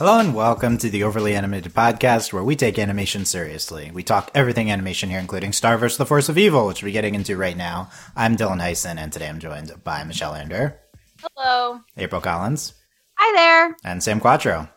Hello and welcome to the Overly Animated Podcast, where we take animation seriously. We talk everything animation here, including Star vs. the Force of Evil, which we're getting into right now. I'm Dylan Heisen, and today I'm joined by Michelle Ander, Hello. April Collins, Hi there. and Sam Quattro.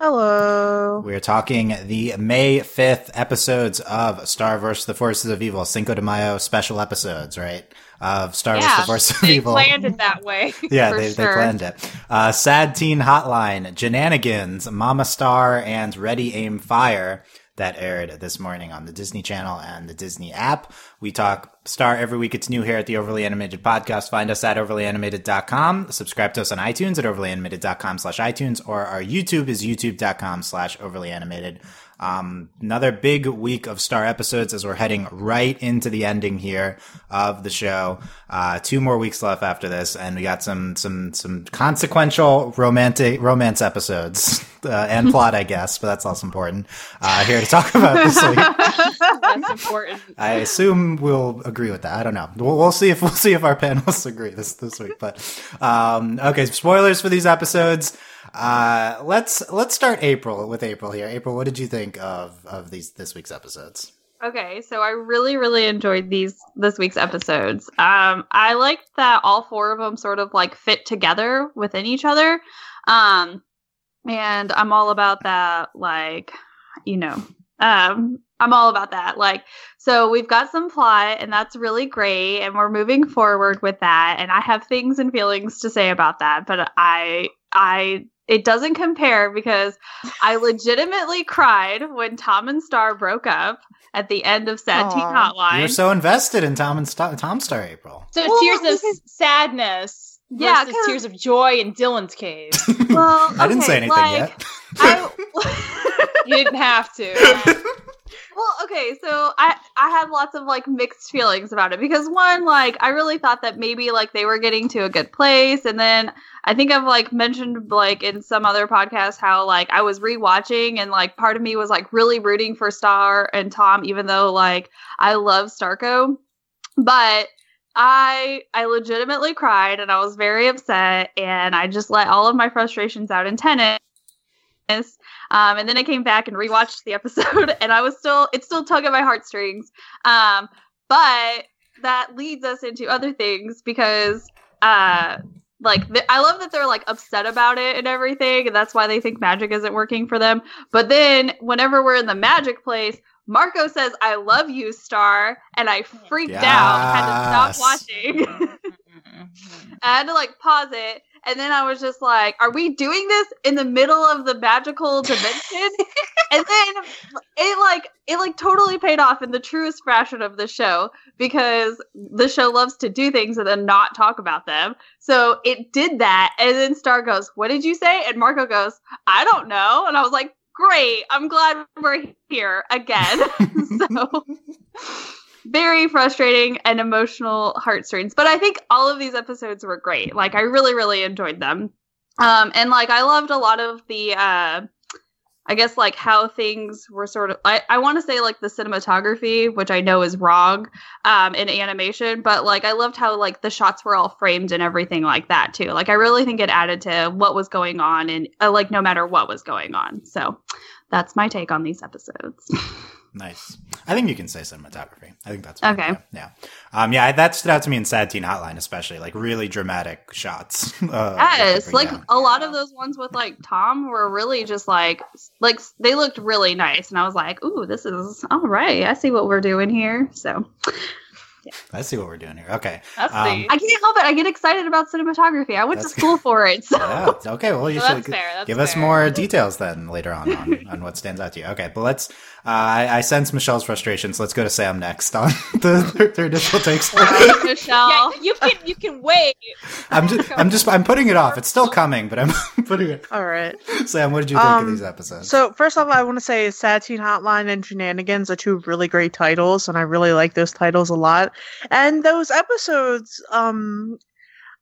Hello. We're talking the May 5th episodes of Star vs. the Forces of Evil, Cinco de Mayo special episodes, right? Of Star vs. the Forces of they Evil. planned it that way. Yeah, they, they planned it. Uh, Sad Teen Hotline, Jannanigans, Mama Star, and Ready Aim Fire that aired this morning on the Disney Channel and the Disney app. We talk Star every week. It's new here at the Overly Animated Podcast. Find us at overlyanimated.com. Subscribe to us on iTunes at overlyanimated.com slash iTunes, or our YouTube is youtube.com slash overlyanimated. Um, another big week of Star episodes as we're heading right into the ending here of the show. Uh, two more weeks left after this, and we got some some some consequential romantic romance episodes uh, and plot, I guess, but that's also important. Uh, here to talk about this week. That's important. I assume we'll agree with that. I don't know. We'll, we'll see if we'll see if our panelists agree this this week. But um, okay, spoilers for these episodes. Uh, let's let's start April with April here. April, what did you think of of these this week's episodes? Okay, so I really, really enjoyed these this week's episodes. Um, I liked that all four of them sort of like fit together within each other. Um, and I'm all about that, like, you know, um, I'm all about that. Like, so we've got some plot, and that's really great, and we're moving forward with that. And I have things and feelings to say about that, but I, I, it doesn't compare because I legitimately cried when Tom and Star broke up at the end of Sad Teen Aw. Hotline. You're so invested in Tom and Star, Tom Star April. So Well, tears of because- sadness Yeah, versus 'cause- tears of joy in Dylan's case. well, I didn't say anything like, yet. I, you didn't have to. well, okay, so I I had lots of like mixed feelings about it because one, like I really thought that maybe like they were getting to a good place, and then I think I've like mentioned like in some other podcast how like I was rewatching and like part of me was like really rooting for Star and Tom, even though like I love Starco, but I I legitimately cried and I was very upset and I just let all of my frustrations out in Um, and then I came back and rewatched the episode, and I was still it's still tug at my heartstrings. Um, but that leads us into other things because uh like th- I love that they're like upset about it and everything, and that's why they think magic isn't working for them. But then whenever we're in the magic place, Marco says, "I love you, Star," and I freaked out, had to stop Yes. watching. I had to like pause it, and then I was just like, "Are we doing this in the middle of the magical dimension?" and then it like it like totally paid off in the truest fashion of the show because the show loves to do things and then not talk about them. So it did that, and then Star goes, "What did you say?" And Marco goes, "I don't know," and I was like. Great. I'm glad we're here again. so very frustrating and emotional heartstrings. But I think all of these episodes were great. Like I really, really enjoyed them. Um, and like I loved a lot of the uh I guess like how things were sort of I, I want to say like the cinematography, which I know is wrong um in animation, but like I loved how like the shots were all framed and everything like that too. Like I really think it added to what was going on and uh, like no matter what was going on. So that's my take on these episodes. Nice. I think you can say cinematography. I think that's Okay. Yeah. Um, yeah, that stood out to me in Sad Teen Hotline, especially like really dramatic shots. Uh, Yes, yeah. like a lot of those ones with like Tom were really just like like they looked really nice, and I was like, "Ooh, this is all right. I see what we're doing here." So I see what we're doing here. Okay. Um. I can't help it. I get excited about cinematography. I went to school for it. So Yeah. Okay. Well, you So should that's fair, give us more details then later on, on on what stands out to you. Okay, but let's. Uh, I, I sense Michelle's frustration, so let's go to Sam next on the their, their initial takes. Michelle, yeah, you can you can wait. I'm just I'm just I'm putting it off. It's still coming, but I'm putting it. All right. Sam, what did you think of Um, these episodes? So first off, I want to say Sad Teen Hotline and Shenanigans are two really great titles, and I really like those titles a lot. And those episodes, um,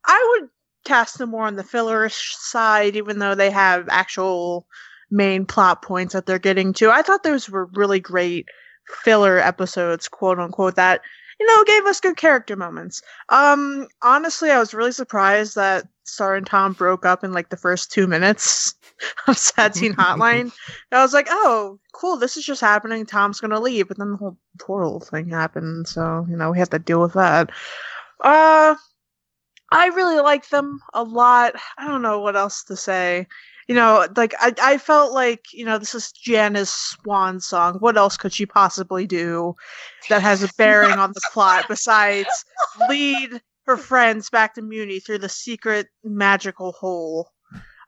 I would cast them more on the fillerish side, even though they have actual main plot points that they're getting to. I thought those were really great filler episodes, quote unquote, that you know gave us good character moments. Um, honestly, I was really surprised that Star and Tom broke up in like the first two minutes of Sad Teen Hotline. I was like, oh, cool, this is just happening. Tom's gonna leave, but then the whole portal thing happened, so you know we have to deal with that. Uh, I really like them a lot. I don't know what else to say. You know, like I, I felt like you know this is Janna's swan song. What else could she possibly do that has a bearing on the plot besides lead her friends back to Mewni through the secret magical hole?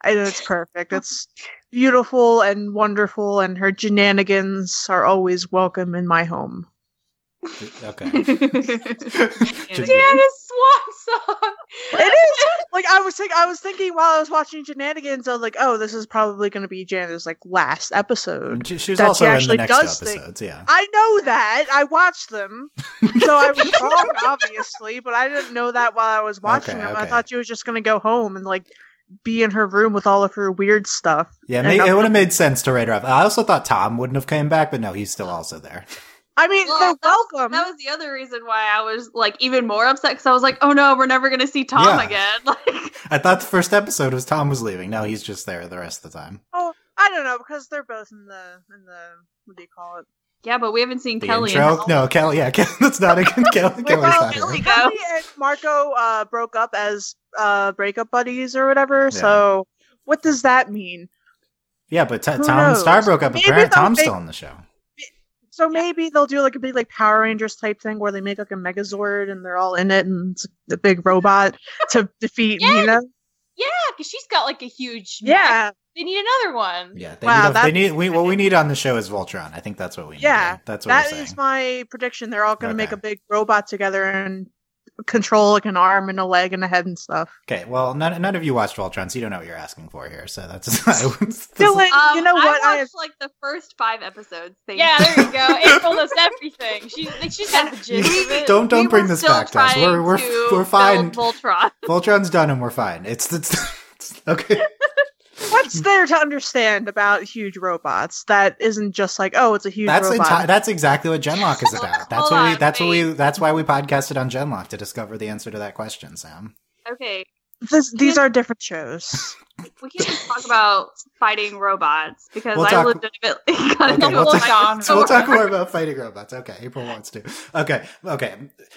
I know it's perfect. It's beautiful and wonderful, and her shenanigans are always welcome in my home. Okay. Janna's swan song. It is like I was think I was thinking while I was watching Shenanigans. I was like, oh, this is probably going to be Janna's like last episode. She, she was That she also in the actually next does two think- episodes. Yeah. I know that I watched them, so I was wrong, obviously, but I didn't know that while I was watching Okay, them. I thought she was just going to go home and like be in her room with all of her weird stuff. Yeah, And it would have made sense to write her off. I also thought Tom wouldn't have came back, but no, he's still also there. I mean, Well, they're that was- welcome. That was the other reason why I was like even more upset because I was like, oh no, we're never gonna see Tom Yeah. again. Like, I thought the first episode was Tom was leaving. No, he's just there the rest of the time. oh, I don't know because they're both in the in the what do you call it? yeah, but we haven't seen The Kelly. intro? in No, Kelly. Yeah, Kelly, that's not a Kelly. Kelly's not Kelly here. Kelly and Marco uh, broke up as uh, breakup buddies or whatever. So what does that mean? Yeah, but t- Who Tom and Star broke up. Maybe Apparently, Tom's make- still on the show. So maybe they'll do like a big like Power Rangers type thing where they make like a Megazord and they're all in it and it's the big robot to defeat Yeah. Nina. Yeah, because she's got like a huge. Yeah, They need another one. Yeah, they Wow, need. A, they need. We, what we need on the show is Voltron. I think that's what we need. Yeah, that's what that we're saying. is my prediction. They're all going to make a big robot together and control like an arm and a leg and a head and stuff. Okay, well, none, none of you watched Voltron, so you don't know what you're asking for here. So that's. this- Dylan, Um, you know what? I I watched like the first five episodes. Thank Yeah, there you go. April knows everything. She's like, she's got the gist of it. Don't don't We bring this back to us. We're we're to we're fine. Voltron. Voltron's done and we're fine. It's it's, it's okay. What's there to understand about huge robots that isn't just like, oh, it's a huge That's robot? enti- that's exactly what Genlock is about. That's what we that's what we that's why we podcasted on Genlock to discover the answer to that question, Sam. Okay, This, these are different shows. We can just talk about fighting robots because We'll I talk- legitimately got Okay, into we'll a talk- So we'll talk more about fighting robots. Okay, April wants to. Okay, okay.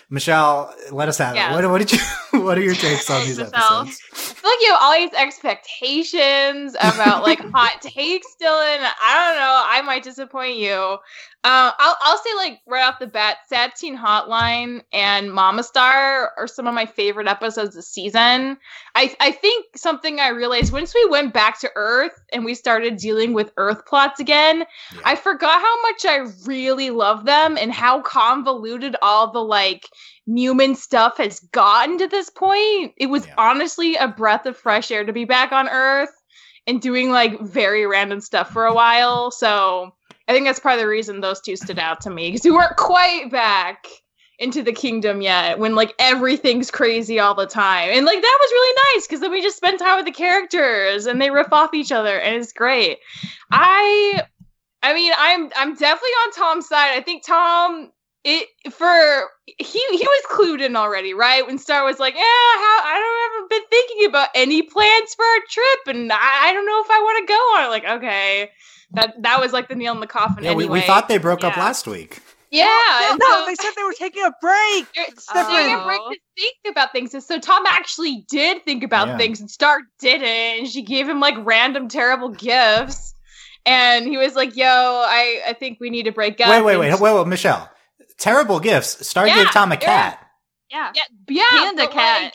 Michelle, let us have Yeah. it. What, what did you? What are your takes on these Michelle. episodes? I feel like you have all these expectations about like hot takes, Dylan. I don't know. I might disappoint you. Uh, I'll I'll say like right off the bat, Sad Teen Hotline and Mama Star are some of my favorite episodes this season. I I think something I realized once we went back to Earth and we started dealing with Earth plots again, Yeah. I forgot how much I really love them and how convoluted all the like Mewman stuff has gotten to this point. It was Yeah. honestly a breath of fresh air to be back on Earth and doing like very random stuff for a while. So I think that's part of the reason those two stood out to me because we weren't quite back into the kingdom yet when like everything's crazy all the time. And like that was really nice because then we just spend time with the characters and they riff off each other and it's great. I I mean, I'm I'm definitely on Tom's side. I think Tom it for he he was clued in already, right? When Star was like, "Yeah, how I don't ever been thinking about any plans for a trip, and I, I don't know if I want to go on." it." Like, okay, that that was like the nail in the coffin. Yeah, we, anyway. we thought they broke up last week. Yeah. no, no, so- they said they were taking a break. they're It's taking a break to think about things. And so Tom actually did think about Yeah. things, and Star didn't. And she gave him like random terrible gifts. And he was like, "Yo, I, I think we need to break up." Wait, wait, wait, And- wait, wait, Michelle. Terrible gifts. Star Yeah, gave Tom a cat. Yeah. Yeah, yeah, And a cat. like,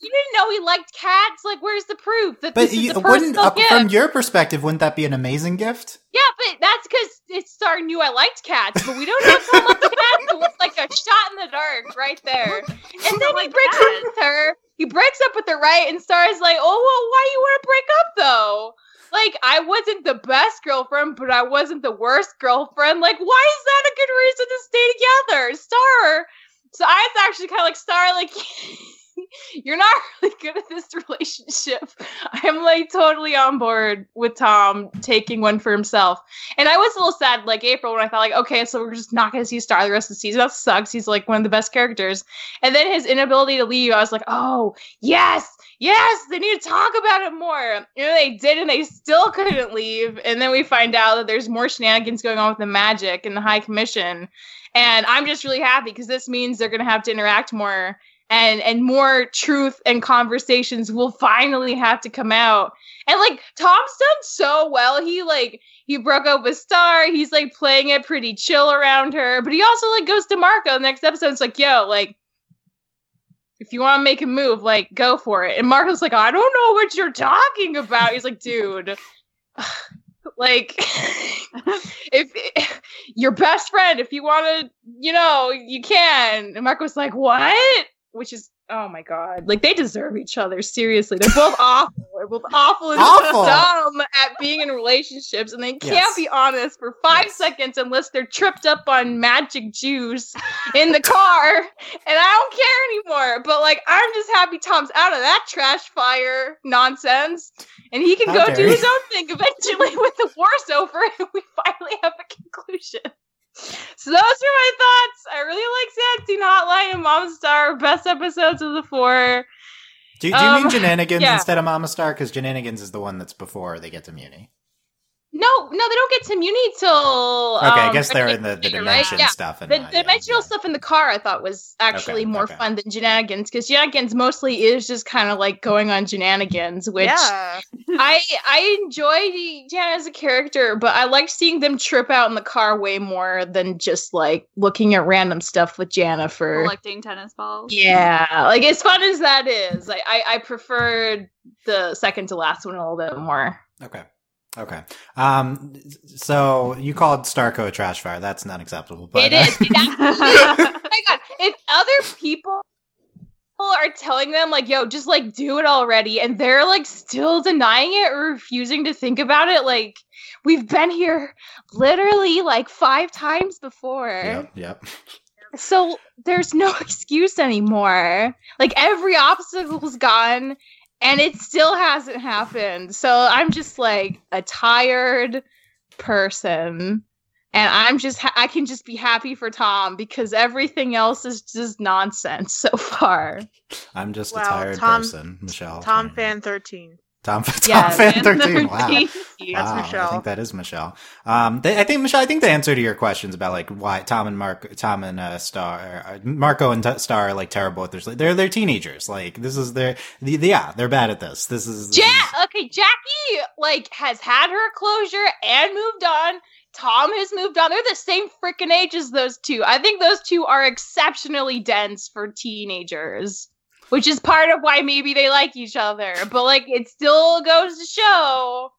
you didn't know he liked cats. Like, where's the proof that But this is you, a wouldn't, personal uh, from your perspective, wouldn't that be an amazing gift? yeah, but that's because it Star knew I liked cats. But we don't know Tom likes cats. So it's like a shot in the dark right there. And then he like breaks cats. up with her. He breaks up with her, right? And Star is like, "Oh, well, why do you want to break up though?" Like, I wasn't the best girlfriend, but I wasn't the worst girlfriend. Like, why is that a good reason to stay together? Star. So I was actually kind of like, Star, like, you're not really good at this relationship. I'm like totally on board with Tom taking one for himself. And I was a little sad, like April, when I thought, like, okay, so we're just not going to see Star the rest of the season. That sucks. He's like one of the best characters. And then his inability to leave, I was like, oh, yes, yes, they need to talk about it more. You know, they did, and they still couldn't leave. And then we find out that there's more shenanigans going on with the magic and the High Commission. And I'm just really happy because this means they're going to have to interact more and and more truth and conversations will finally have to come out. And like Tom's done so well. He like he broke up with Star. He's like playing it pretty chill around her, but he also like goes to Marco next episode. It's like, yo, like if you want to make a move, like go for it. And Marco's like, I don't know what you're talking about. He's like, dude. like if, if your best friend if you want to you know you can and marco's like what which is oh my god, like they deserve each other. Seriously, they're both awful. They're both awful and Awful. dumb at being in relationships, and they can't Yes. be honest for five Yes. seconds unless they're tripped up on magic juice in the car. And I don't care anymore. But like, I'm just happy Tom's out of that trash fire nonsense, and he can How go do his own thing eventually when the war's over and we finally have a conclusion. So those are my thoughts. I really like Sad Teen Hotline and Mom Star, best episodes of the four. Do, do you mean Um, Shenanigans yeah. instead of Mama Star? Because Shenanigans is the one that's before they get to Mewni. No, no, they don't get to Mewni till. Okay, I um, guess they're in the, the dimension right? Yeah. stuff. And The, that, the yeah, dimensional yeah. stuff in the car I thought was actually Okay, more okay. fun than shenanigans because shenanigans mostly is just kind of like going on shenanigans, which yeah. I I enjoy Janna as a character, but I like seeing them trip out in the car way more than just like looking at random stuff with Janna for collecting tennis balls. yeah, like as fun as that is, I I, I preferred the second to last one a little bit more. Okay. Okay. Um. So you called Starco a trash fire. That's not acceptable. But it is. Oh my god, if other people are telling them like, "Yo, just like do it already," and they're like still denying it or refusing to think about it, like we've been here literally like five times before. Yep. Yep. So there's no excuse anymore. Like every obstacle's gone and it still hasn't happened. So I'm just like a tired person. And I'm just ha- I can just be happy for Tom because everything else is just nonsense so far. I'm just a tired Tom- person, Michelle. Tom fan thirteen. Tom, Tom Yeah, fan man. 13. Wow. That's wow, I think that is Michelle. Um, they, I think Michelle. I think the answer to your questions about like why Tom and Mark, Tom and uh, Star, uh, Marco and T- Star are like terrible at their. They're they're teenagers. Like this is their. The, yeah, they're bad at this. This is. this Ja- is- okay, Jackie like has had her closure and moved on. Tom has moved on. They're the same freaking age as those two. I think those two are exceptionally dense for teenagers, which is part of why maybe they like each other. But like, it still goes to show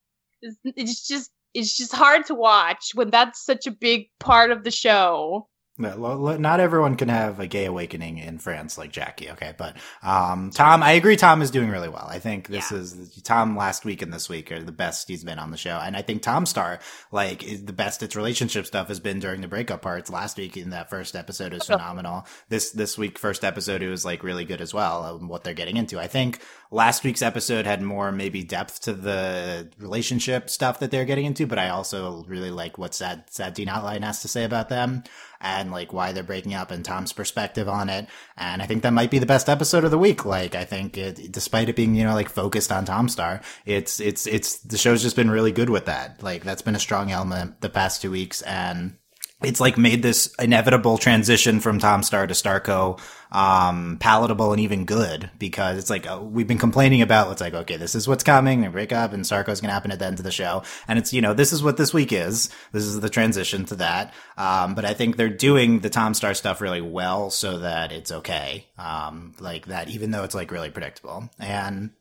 it's, just it's just hard to watch when that's such a big part of the show. No, lo- lo- not everyone can have a gay awakening in France like Jackie. Okay, but um, Tom, I agree. Tom is doing really well. I think this Yeah. is Tom last week and this week are the best he's been on the show, and I think Tom Star like is the best its relationship stuff has been during the breakup parts. Last week in that first episode is phenomenal. This this week first episode it was like really good as well. Um, what they're getting into, I think last week's episode had more maybe depth to the relationship stuff that they're getting into, but I also really like what Sad Sad Teen Hotline has to say about them and like why they're breaking up and Tom's perspective on it. And I think that might be the best episode of the week. Like I think it, despite it being, you know, like focused on Tom Star, it's, it's, it's, the show's just been really good with that. Like that's been a strong element the past two weeks and it's like made this inevitable transition from Tom Star to Starco um palatable and even good because it's like uh, we've been complaining about it's like okay this is what's coming they break up and Starco's gonna happen at the end of the show. And it's you know this is what this week is. This is the transition to that. Um but I think they're doing the Tom Star stuff really well so that it's okay. Um like that even though it's like really predictable. And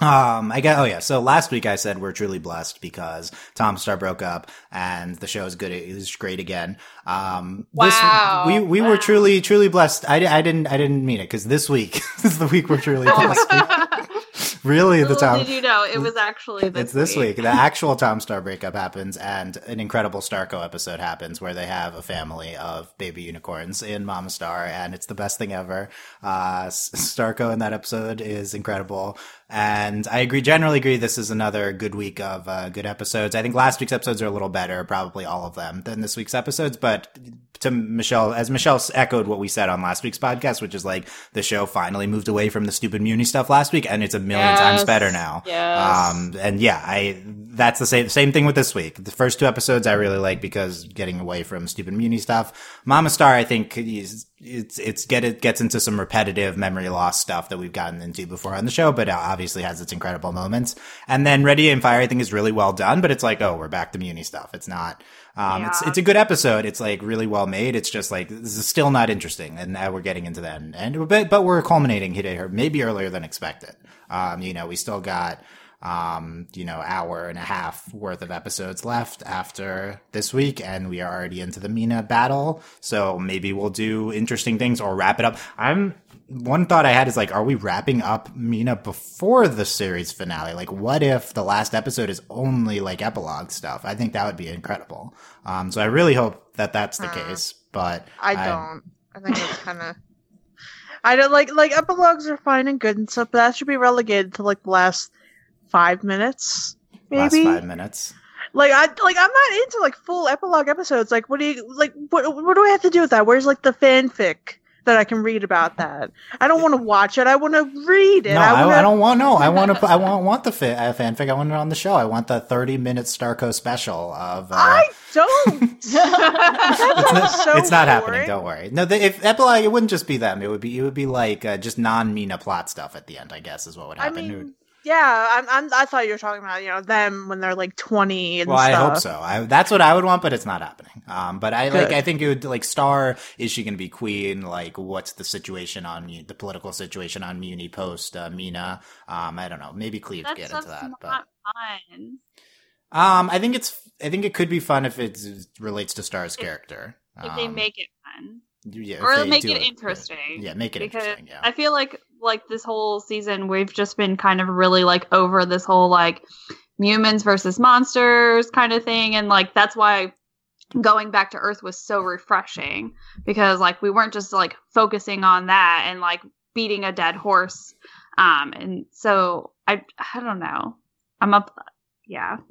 um, I get. Oh yeah. So last week I said we're truly blessed because Tom Star broke up and the show is good. It was great again. Um, this- Wow. we we were truly truly blessed. I, I didn't I didn't mean it because this week this is the week we're truly blessed. really the Tom. did you know it was actually this it's this week. The actual Tom Star breakup happens, and an incredible Starco episode happens where they have a family of baby unicorns in Mama Star, and it's the best thing ever. Uh, Starco in that episode is incredible. And I agree, generally agree, this is another good week of uh, good episodes. I think last week's episodes are a little better, probably all of them, than this week's episodes. But to Michelle, as Michelle echoed what we said on last week's podcast, which is like the show finally moved away from the stupid Mewni stuff last week, and it's a million times better now. Yes. Um, and yeah, I that's the same same thing with this week. The first two episodes I really like because getting away from stupid Mewni stuff. Mama Star, I think is it's it's get it gets into some repetitive memory loss stuff that we've gotten into before on the show, but obviously has its incredible moments. And then Ready and Fire, I think is really well done, but it's like oh, we're back to Mewni stuff. It's not. Um, it's it's a good episode. It's like really well made. It's just like this is still not interesting, and now we're getting into that, and, and but but we're culminating here maybe earlier than expected. Um, you know, we still got um, you know, hour and a half worth of episodes left after this week, and we are already into the Mina battle. So maybe we'll do interesting things or wrap it up. I'm one thought I had is like, are we wrapping up Mina before the series finale? Like, what if the last episode is only like epilogue stuff? I think that would be incredible. Um, so I really hope that that's the Uh, case, but I don't. I think it's kind of. I don't like like epilogues are fine and good and stuff, but that should be relegated to like the last five minutes, maybe last five minutes. Like I like I'm not into like full epilogue episodes. Like what do you like? What what do I have to do with that? Where's like the fanfic that I can read about that? I don't want to watch it. I want to read it. No, I, wanna, I don't want. No, I want to. I want want the fi- uh, fanfic. I want it on the show. I want the thirty minute Starco special of. Uh, I don't. it's not, so it's not happening. Don't worry. No, the, if epilogue, it wouldn't just be them. It would be. It would be like uh, just non Mina plot stuff at the end. I guess is what would happen. I mean, yeah. I'm, I'm. I thought you were talking about you know them when they're like 20 and well, I hope so. I, that's what I would want, but it's not happening. Um, but I like. I think it would like Star. Is she going to be queen? Like, what's the situation on the political situation on Mewni post uh, Mina? Um, I don't know. Maybe Cleve get into that, but. fun. Um, I think it's. I think it could be fun if it relates to Star's character. If they Um, make it fun. Yeah, or make do it interesting. Yeah, make it because interesting. Yeah, I feel like like this whole season we've just been kind of really like over this whole like humans versus monsters kind of thing and like that's why going back to earth was so refreshing because like we weren't just like focusing on that and like beating a dead horse um and so i i don't know i'm up yeah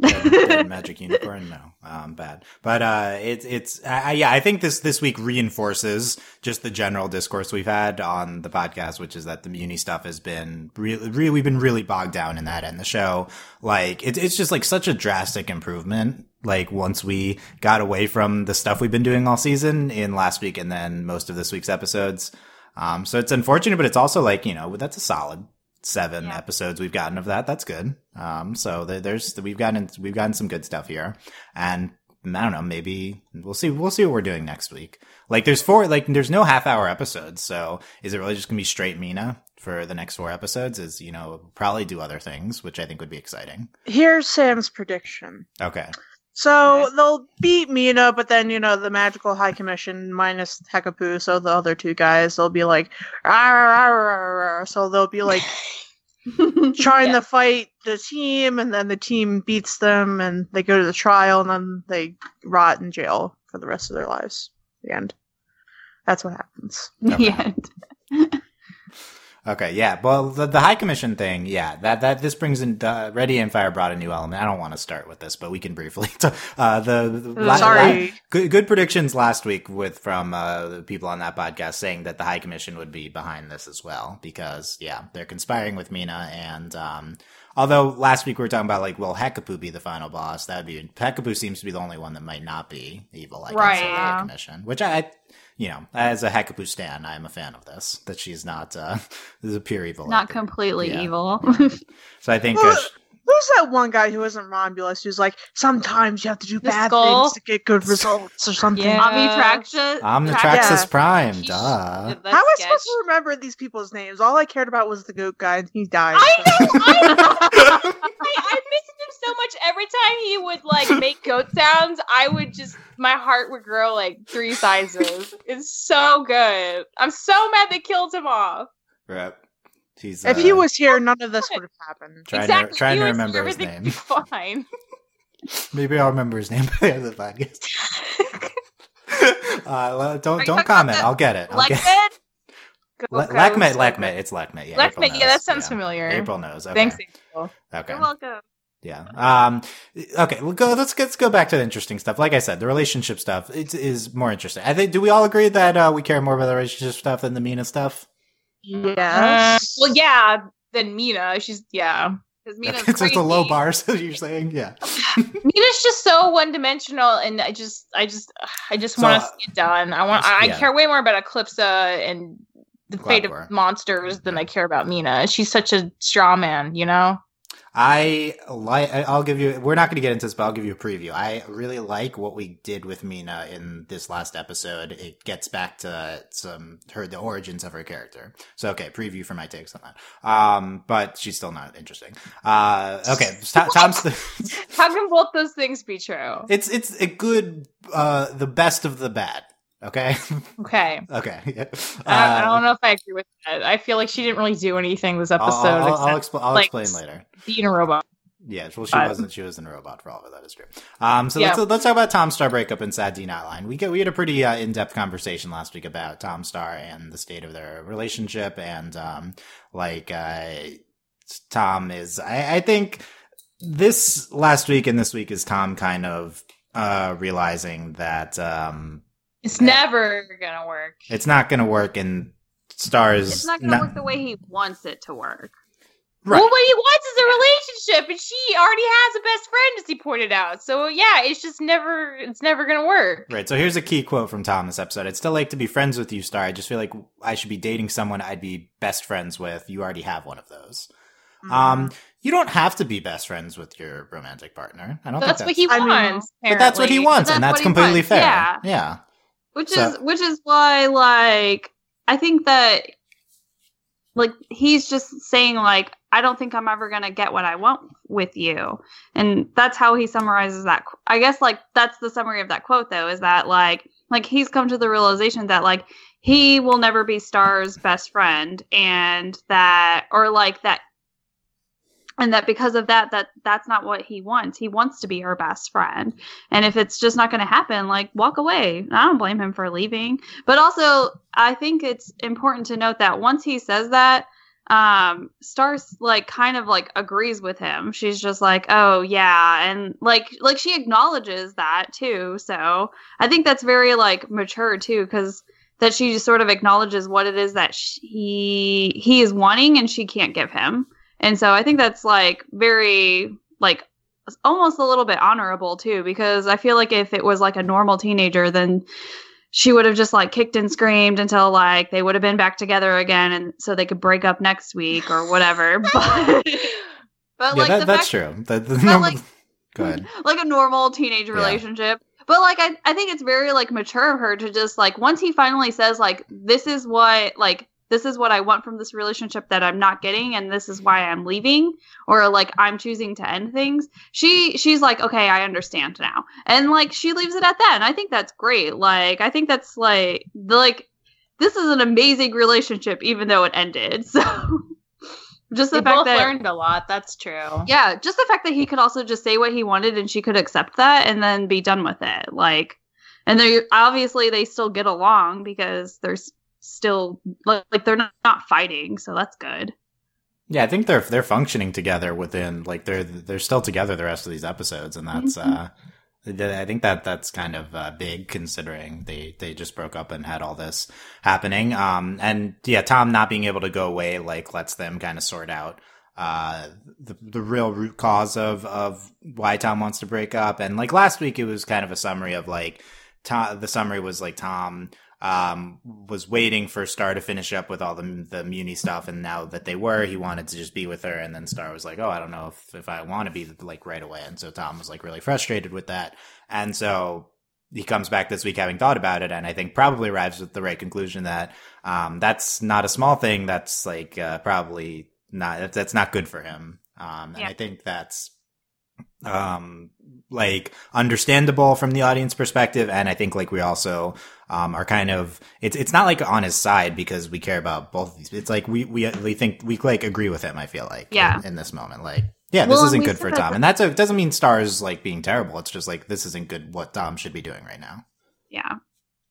magic unicorn. No, um, bad. But uh, it's it's I, I- yeah. I think this this week reinforces just the general discourse we've had on the podcast, which is that the Mewni stuff has been really, really we've been really bogged down in that, and the show like it's it's just like such a drastic improvement. Like once we got away from the stuff we've been doing all season in last week, and then most of this week's episodes. Um, so it's unfortunate, but it's also like you know that's a solid seven Yeah. episodes we've gotten of that. That's good. Um, so there's we've gotten we've gotten some good stuff here, and I don't know. Maybe we'll see. We'll see what we're doing next week. Like there's four. Like there's no half hour episodes. So is it really just gonna be straight Mina for the next four episodes? Is you know probably do other things, which I think would be exciting. Here's Sam's prediction. Okay. So Okay. they'll beat Mina, but then you know the magical high commission minus Hekapoo, so the other two guys they'll be like, "Arr, arr, arr, arr." so they'll be like trying Yeah. to fight the team, and then the team beats them, and they go to the trial, and then they rot in jail for the rest of their lives. The end. That's what happens. Okay. yeah Okay, yeah. Well, the, the High Commission thing, yeah, that that this brings in uh, Ready and Fire brought a new element. I don't want to start with this, but we can briefly. T- uh, the, the Sorry. la- good good predictions last week with from uh, people on that podcast saying that the High Commission would be behind this as well because yeah, they're conspiring with Mina and. um Although last week we were talking about like, will Hekapoo be the final boss? That'd be Hekapoo seems to be the only one that might not be evil. I guess, Right. of the High Commission, which I, you know, as a Hekapoo stan, I am a fan of this. That she's not uh, is a pure evil. not Hekapoo. completely Yeah. evil So I think Well, uh, Who's that one guy who isn't Rhombulus who's like, sometimes you have to do The bad skull? things to get good results or something? Yeah. omnitraxa Omnitraxus Yeah. Prime, He's- duh. How am I supposed to remember these people's names? All I cared about was the goat guy, and he died. I so- know. I, I, I missed him so much. Every time he would like make goat sounds, I would just my heart would grow like three sizes. It's so good. I'm so mad they killed him off. Right. He's If uh, he was here, none of this would have happened. trying exactly. to trying to remember his name. Fine. Maybe I'll remember his name by the end of the podcast. uh, Are don't don't comment. I'll get it. I'll get Lekman? Go, Le- go, Lekmet. Lekmet. It's Lekmet. Yeah, Lekmet, yeah, that knows. sounds familiar. April knows. Okay. Thanks, April. Okay. You're welcome. Yeah. Um. Okay. We'll go. Let's let's go back to the interesting stuff. Like I said, the relationship stuff it is more interesting. I think. Do we all agree that uh, we care more about the relationship stuff than the Mina stuff? Yes. well, yeah. Then Mina, she's yeah. Because Mina's it's just a low bar. So you're saying, yeah. Mina's just so one dimensional, and I just, I just, I just want to see it done. I want, I, yeah. I care way more about Eclipsa and the fate Globgor. of monsters than I care about Mina. She's such a straw man, you know. I like. I'll give you. We're not going to get into this, but I'll give you a preview. I really like what we did with Mina in this last episode. It gets back to some her the origins of her character. So okay, preview for my takes on that. Um, but she's still not interesting. Uh, okay, Tom- Tom's the. How can both those things be true? It's it's a good, uh, the best of the bad. Okay, Okay. okay. Yeah. I, I Uh, don't know if I agree with that. I feel like she didn't really do anything this I'll, episode I'll, I'll, expl- I'll like, explain later. being a robot. Yeah, well, she Uh, wasn't. She wasn't a robot for all of it. That is true. Um, so Yeah. let's let's talk about Tom Star breakup and Sad Teen Hotline. We get we had a pretty uh, in depth conversation last week about Tom Star and the state of their relationship, and um, like uh, Tom is. I, I think this last week and this week is Tom kind of uh realizing that um It's never gonna work. it's not going to work, and Stars It's not going to work the way he wants it to work. Right. Well, what he wants is a relationship, and she already has a best friend, as he pointed out. So yeah, it's just never, it's never gonna work. Right. So here's a key quote from Tom this episode. I'd still like to be friends with you, Star. I just feel like I should be dating someone I'd be best friends with. You already have one of those. Mm-hmm. Um, you don't have to be best friends with your romantic partner. I don't That's, think what he I mean- wants. But that's what he wants, But and that's that's what he completely wants, fair. yeah. Yeah. Which So- is which is why like I think that like he's just saying like I don't think I'm ever going to get what I want with you. And that's how he summarizes that. I guess like that's the summary of that quote though is that like like he's come to the realization that like he will never be Star's best friend and that or like that and that because of that that that's not what he wants. He wants to be her best friend. And if it's just not going to happen like walk away. I don't blame him for leaving. But also i think it's important to note that once he says that um stars like kind of like agrees with him. She's just like oh yeah. And like like she acknowledges that too. So i think that's very like mature too because that she just sort of acknowledges what it is that she, he he is wanting and she can't give him and so I think that's like very like almost a little bit honorable too because I feel like if it was like a normal teenager then she would have just like kicked and screamed until like they would have been back together again and so they could break up next week or whatever but but yeah, like that, that's fact true. The, the, but, no, like- go ahead. like a normal teenage Yeah. relationship. But like I I think it's very like mature of her to just like once he finally says like this is what like this is what I want from this relationship that I'm not getting and this is why I'm leaving or like I'm choosing to end things. She she's like okay, I understand now. And like she leaves it at that. And I think that's great. Like I think that's like the like this is an amazing relationship even though it ended. So just the They fact both that learned a lot. That's true. yeah, just the fact that he could also just say what he wanted and she could accept that and then be done with it. Like, and they obviously they still get along because there's still like, like they're not, not fighting, so that's good. Yeah, I think they're they're functioning together within like they're they're still together the rest of these episodes, and that's Mhm. uh, I think that that's kind of uh, big considering they they just broke up and had all this happening. Um, and yeah, Tom not being able to go away like lets them kind of sort out uh the the real root cause of of why Tom wants to break up. And like last week, it was kind of a summary of like Tom. The summary was like Tom um, was waiting for Star to finish up with all the the Mewni stuff, and now that they were, he wanted to just be with her. And then Star was like, "Oh, I don't know if if I want to be like right away." And so Tom was like really frustrated with that, and so he comes back this week having thought about it, and I think probably arrives at the right conclusion that um, that's not a small thing. That's like uh, probably not that's, that's not good for him. Um, and Yeah. I think that's um like understandable from the audience perspective and i think like we also um, are kind of it's it's not like on his side because we care about both of these. It's like we we we think we like agree with him. I feel like Yeah. in, in this moment, like yeah, Well, this and isn't good for Tom, the- and that's a doesn't mean Stars like being terrible. It's just like this isn't good. What Tom should be doing right now. Yeah.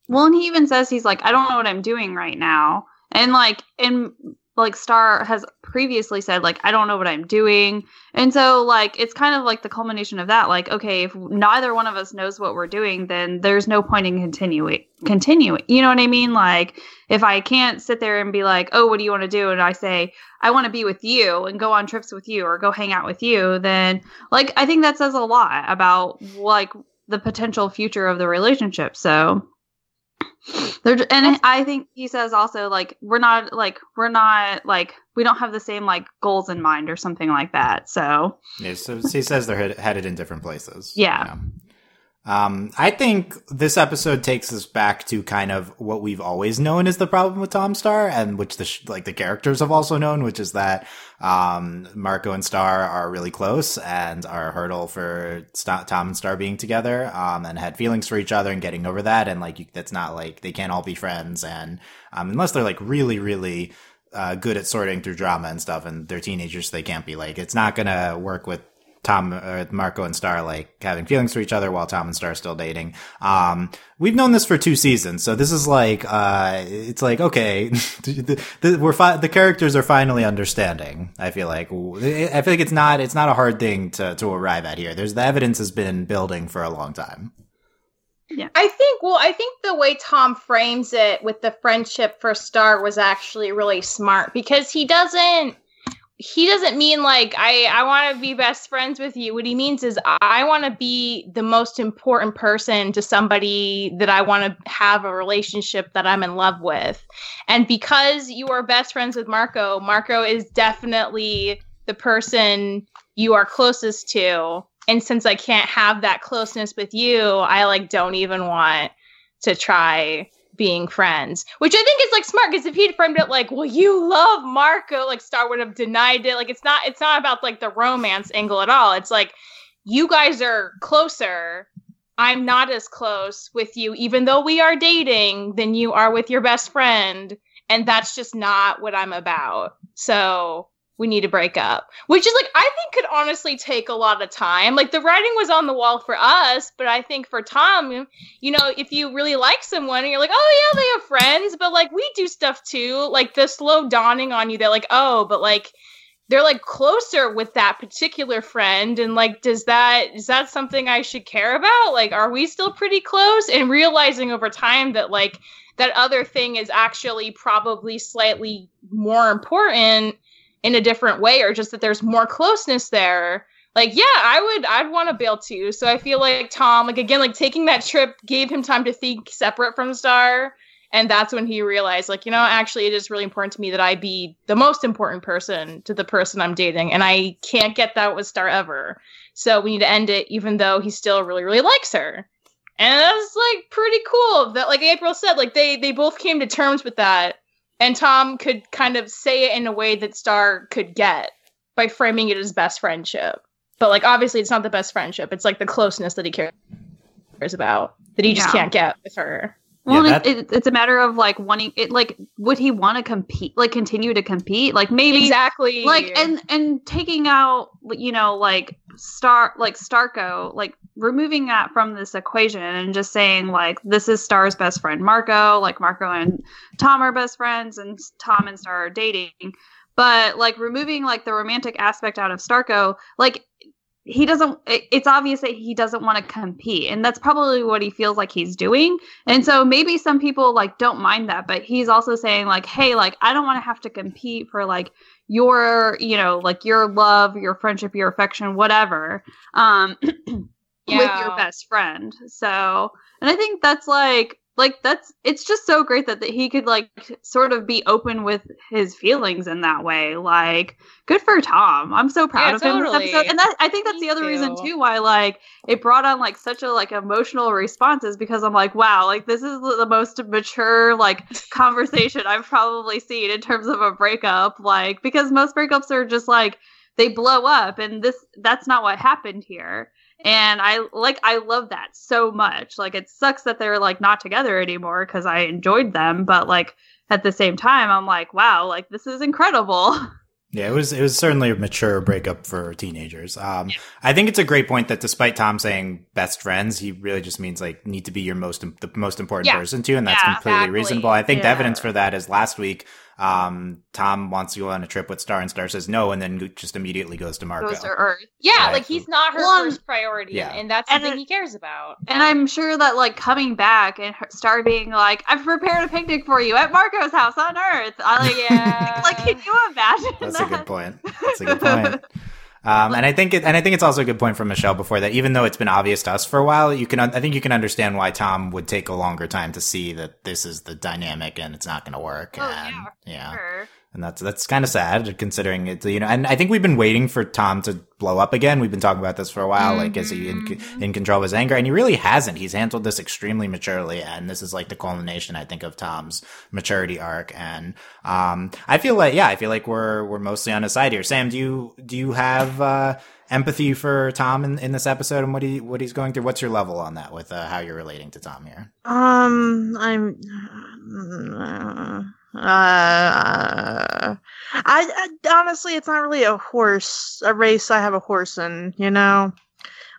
Well, and he even says he's like, I don't know what I'm doing right now. And like, and like Star has previously said, like, I don't know what I'm doing. And so, like, it's kind of like the culmination of that. Like, okay, if neither one of us knows what we're doing, then there's no point in continuing. Continuing. You know what I mean? Like, if I can't sit there and be like, oh, what do you want to do? And I say, I want to be with you and go on trips with you or go hang out with you, then, like, I think that says a lot about, like, the potential future of the relationship. So, they're j- and I think he says also like we're not like we're not like we don't have the same like goals in mind or something like that. So Yeah, so he says they're headed in different places. Yeah. Um, I think this episode takes us back to kind of what we've always known is the problem with Tom Star, and which the sh- like the characters have also known, which is that um, Marco and Star are really close and are a hurdle for St- Tom and Star being together, um, and had feelings for each other and getting over that, and like you, that's not like they can't all be friends, and um, unless they're like really, really uh, good at sorting through drama and stuff, and they're teenagers, so they can't be like it's not gonna work with Tom, uh, Marco and Star like having feelings for each other while Tom and Star are still dating. Um, we've known this for two seasons, so this is like, uh, it's like, okay, the, the, we're fi- the characters are finally understanding. I feel like, I feel like it's not, it's not a hard thing to, to arrive at here. There's the evidence has been building for a long time. Yeah. I think, well, I think the way Tom frames it with the friendship for Star was actually really smart because he doesn't he doesn't mean like I I want to be best friends with you. What he means is I want to be the most important person to somebody that I want to have a relationship that I'm in love with. And because you are best friends with Marco, Marco is definitely the person you are closest to. And since I can't have that closeness with you, I like don't even want to try being friends, which I think is like smart because if he'd framed it like, well, you love Marco, like Star would have denied it. Like it's not, it's not about like the romance angle at all. It's like you guys are closer. I'm not as close with you, even though we are dating, than you are with your best friend. And that's just not what I'm about. So we need to break up. Which is like, I think could honestly take a lot of time. Like the writing was on the wall for us, but I think for Tom, you know, if you really like someone and you're like, oh yeah, they have friends, but like we do stuff too, like the slow dawning on you, they're like, oh, but like they're like closer with that particular friend and like does that is that something i should care about like are we still pretty close and realizing over time that like that other thing is actually probably slightly more important in a different way or just that there's more closeness there like yeah i would i'd want to bail too. So i feel like tom like again like taking that trip gave him time to think separate from star. And that's when he realized like you know actually it is really important to me that i be the most important person to the person i'm dating. And i can't get that with star ever. So we need to end it even though he still really really likes her. And that's like pretty cool that like april said like they they both came to terms with that and tom could kind of say it in a way that star could get by framing it as best friendship but like obviously it's not the best friendship it's like the closeness that he cares about that he just Yeah. can't get with her Well, Yeah, it, it, it's a matter of like wanting it. Like, would he want to compete? Like, continue to compete? Like, maybe exactly like and and taking out you know like star like starco like removing that from this equation and just saying like this is star's best friend marco like marco and tom are best friends and tom and star are dating. But like removing like the romantic aspect out of starco like he doesn't it- it's obvious that he doesn't want to compete and that's probably what he feels like he's doing. And so maybe some people like don't mind that but he's also saying like hey like i don't want to have to compete for like your you know like your love your friendship your affection whatever. Um with your best friend. So and i think that's like like that's it's just so great that, that he could like sort of be open with his feelings in that way. Like good for tom. I'm so proud Yeah, of him totally. episode. And that i think that's Me the other reason too. too why like it brought on like such a like emotional responses because i'm like wow like this is the most mature like conversation i've probably seen in terms of a breakup. Like because most breakups are just like they blow up and this that's not what happened here And I like I love that so much. Like it sucks that they're like not together anymore because I enjoyed them, but like at the same time I'm like, wow, like this is incredible. Yeah, it was it was certainly a mature breakup for teenagers. Um, yeah. I think it's a great point that despite Tom saying best friends, he really just means like need to be your most the most important yeah. person to, and that's yeah, completely exactly. reasonable. I think the evidence for that is last week um, Tom wants to go on a trip with Star, and Star says no, and then just immediately goes to Marco. Goes to Earth. Yeah, right? like he's not her well, first priority, yeah. and that's the and thing he cares about. And I'm sure that like coming back and Star being like, "I've prepared a picnic for you at Marco's house on Earth." I like, yeah, like can you imagine? That's that? a good point. That's a good point. Um, and I think it, and I think it's also a good point from Michelle before that. Even though it's been obvious to us for a while, you can I think you can understand why Tom would take a longer time to see that this is the dynamic and it's not going to work. Oh, and, yeah, yeah. Sure and that's that's kind of sad considering it. You know, and I think we've been waiting for Tom to blow up again. We've been talking about this for a while. Mm-hmm. Like, is he in, mm-hmm. in control of his anger? And he really hasn't. He's handled this extremely maturely, and this is like the culmination, I think, of Tom's maturity arc. And um, I feel like, yeah, I feel like we're we're mostly on his side here. Sam, do you do you have uh, empathy for Tom in, in this episode and what he what he's going through? What's your level on that with uh, how you're relating to Tom here? Um, I'm. Uh, uh, I, I, honestly, it's not really a horse, a race. I have a horse in, you know,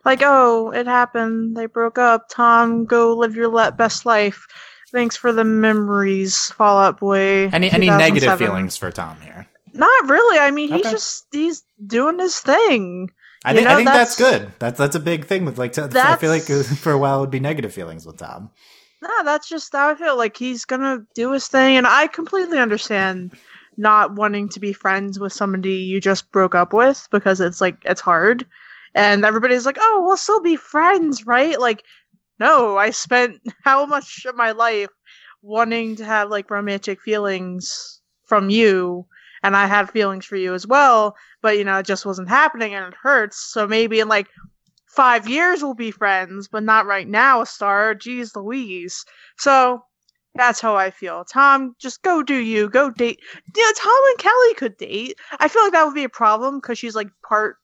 like oh, it happened. They broke up. Tom, go live your le- best life. Thanks for the memories, Fall Out Boy. Any any negative feelings for Tom here? Not really. I mean, he's okay. just he's doing his thing. I think, know, I think that's, that's, good. That's that's a big thing with like. T- I feel like for a while it would be negative feelings with Tom. No, that's just how I feel. Like he's gonna do his thing, and I completely understand not wanting to be friends with somebody you just broke up with because it's like it's hard. And everybody's like, "Oh, we'll still be friends, right?" Like, no, I spent how much of my life wanting to have like romantic feelings from you, and I had feelings for you as well, but you know, it just wasn't happening and it hurts. So maybe in like five years we'll be friends, but not right now, A Star. Jeez Louise. So that's how I feel. Tom, just go do you. Go date. Yeah, Tom and Kelly could date. I feel like that would be a problem because she's like part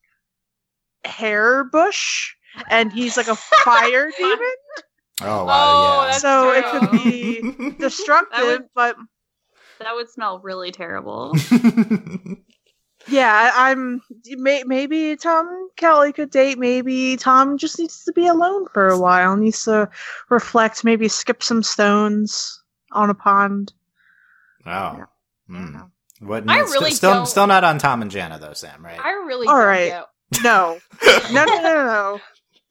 hair bush and he's like a fire demon. Oh wow! Oh, yeah. So true. it could be destructive, would, but that would smell really terrible. yeah, I'm may, maybe Tom Kelly could date. Maybe Tom just needs to be alone for a while. Needs to reflect. Maybe skip some stones on a pond. Oh, yeah. mm. what? I really st- still don't... still not on Tom and Janna though, Sam. Right? I really all right. No, no, no, no, no.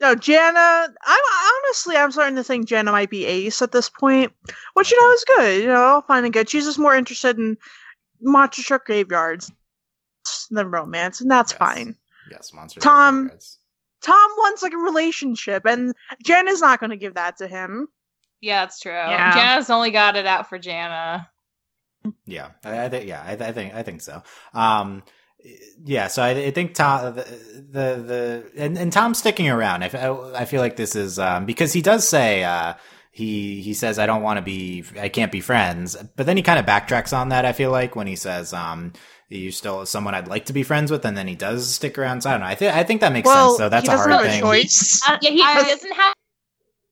No, Janna. I'm honestly, I'm starting to think Janna might be Ace at this point, which you know is good. You know, finding good. She's just more interested in monster truck graveyards than romance, and that's yes. fine. Yes, monster. Tom. Tom wants like a relationship, and Jen is not going to give that to him. Yeah, that's true. Yeah. Janna's only got it out for Janna. Yeah, I, I think. Yeah, I, I, think. I think so. Um, yeah, so I, I think Tom, the, the, the and, and Tom sticking around. I, I feel like this is um, because he does say uh, he he says I don't want to be, I can't be friends, but then he kind of backtracks on that. I feel like when he says, um, you still someone I'd like to be friends with, and then he does stick around. So I don't know. I think I think that makes well, sense. So that's a hard thing. Choice. Uh, yeah, he I, doesn't have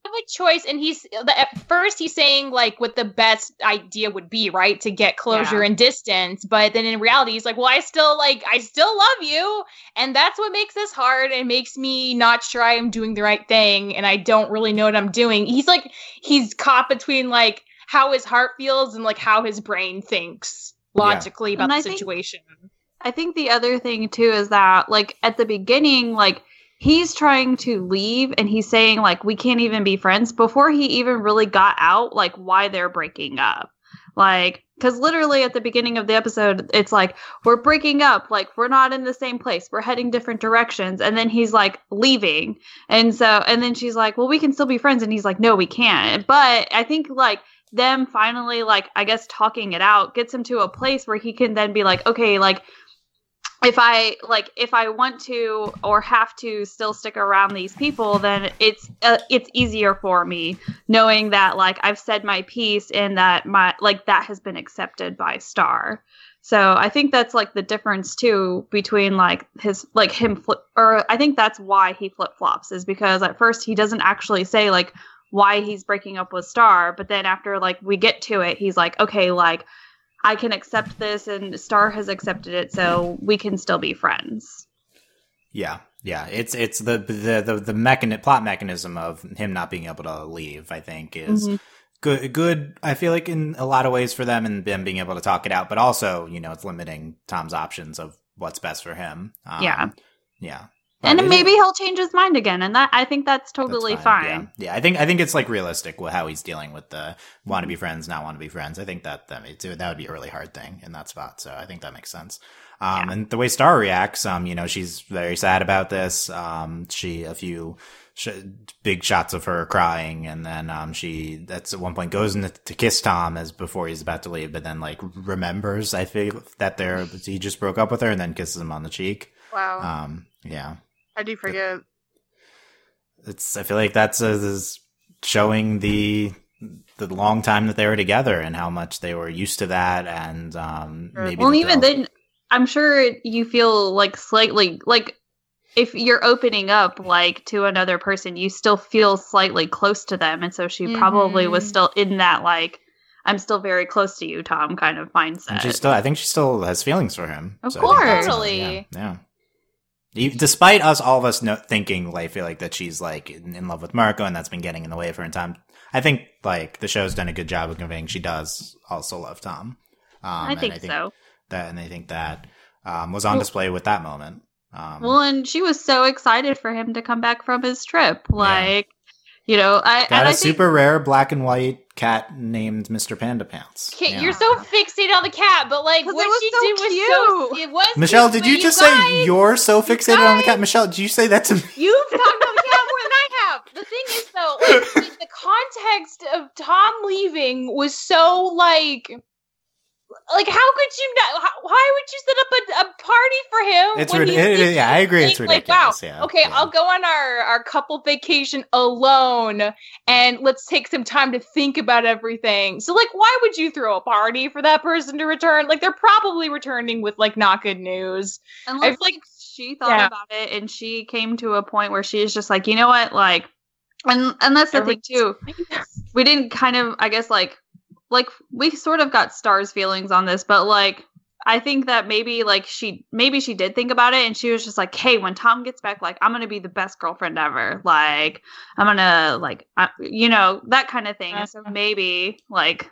a choice, and he's at first he's saying like what the best idea would be, right, to get closure yeah. and distance. But then in reality, he's like, well, I still like I still love you, and that's what makes this hard and makes me not sure I am doing the right thing, and I don't really know what I'm doing. He's like he's caught between like how his heart feels and like how his brain thinks logically yeah. about and the I situation. Think, I think the other thing too is that like at the beginning, like he's trying to leave and he's saying like we can't even be friends before he even really got out like why they're breaking up. Like because literally at the beginning of the episode it's like we're breaking up like we're not in the same place we're heading different directions and then he's like leaving and so and then she's like well we can still be friends and he's like no we can't but i think like them finally like I guess talking it out gets him to a place where he can then be like, okay, like if I like if I want to or have to still stick around these people, then it's uh, it's easier for me knowing that like I've said my piece and that my like that has been accepted by Star. So I think that's like the difference too between like his like him flip or I think that's why he flip flops is because at first he doesn't actually say like why he's breaking up with Star, but then after like we get to it, he's like okay like I can accept this and Star has accepted it, so we can still be friends. Yeah, yeah. It's it's the the the, the mechan- plot mechanism of him not being able to leave. I think is Mhm. good. Good. I feel like in a lot of ways for them and them being able to talk it out, but also you know it's limiting Tom's options of what's best for him. Um, Yeah. yeah. And it- maybe he'll change his mind again, and that I think that's that's totally fine. Yeah. yeah, I think I think it's like realistic with how he's dealing with the want to be friends, not want to be friends. I think that that that would be a really hard thing in that spot. So I think that makes sense. Um, and the way Star reacts, um, you know, she's very sad about this. Um, she a few sh- big shots of her crying, and then um, she that's at one point goes in to kiss Tom as before he's about to leave, but then like remembers I feel that they're he just broke up with her, and then kisses him on the cheek. Wow. Um, yeah, I do forget. it's I feel like that's uh, is showing the the long time that they were together and how much they were used to that and um Sure. maybe Well, even then, I'm sure you feel like slightly like if you're opening up like to another person, you still feel slightly close to them, and so she probably was Mhm. still in that like I'm still very close to you, Tom, kind of mindset. and she still I think she still has feelings for him. Of I think that's, uh, course. yeah, yeah. E- Despite us, all of us know, thinking, like, feel like that she's like in, in love with Marco, and that's been getting in the way of her in time. I think like the show's done a good job of conveying she does also love Tom. Um, I and think, so. That, and I think that um, was on Well- display with that moment. Um, Well, and she was so excited for him to come back from his trip. Like, you know, I got and a I think, super rare black and white cat named Mr. Panda Pants. Okay, Yeah. You're so fixated on the cat, but like what was she so did was so cute. it was Michelle, cute, did you but just guys, say you're so fixated on the cat? Michelle, did you say that to me? You've talked about the cat more than I have. The thing is, though, like, like, the context of Tom leaving was so like, like how could you not? How, why would you set up a, a party for him? It's when rid- he's it- yeah, I agree, it's Like, wow, yeah, okay, yeah. I'll go on our our couple vacation alone, and let's take some time to think about everything. So, like, why would you throw a party for that person to return? Like, they're probably returning with like not good news. unless feel like- like she thought Yeah. about it and she came to a point where she's just like, you know what, like, and and that's the thing too. we didn't kind of i guess like like we sort of got stars feelings on this but like i think that maybe like she maybe she did think about it and she was just like hey when tom gets back like i'm gonna be the best girlfriend ever. Like i'm gonna like I, you know that kind of thing. And so Uh-huh. maybe like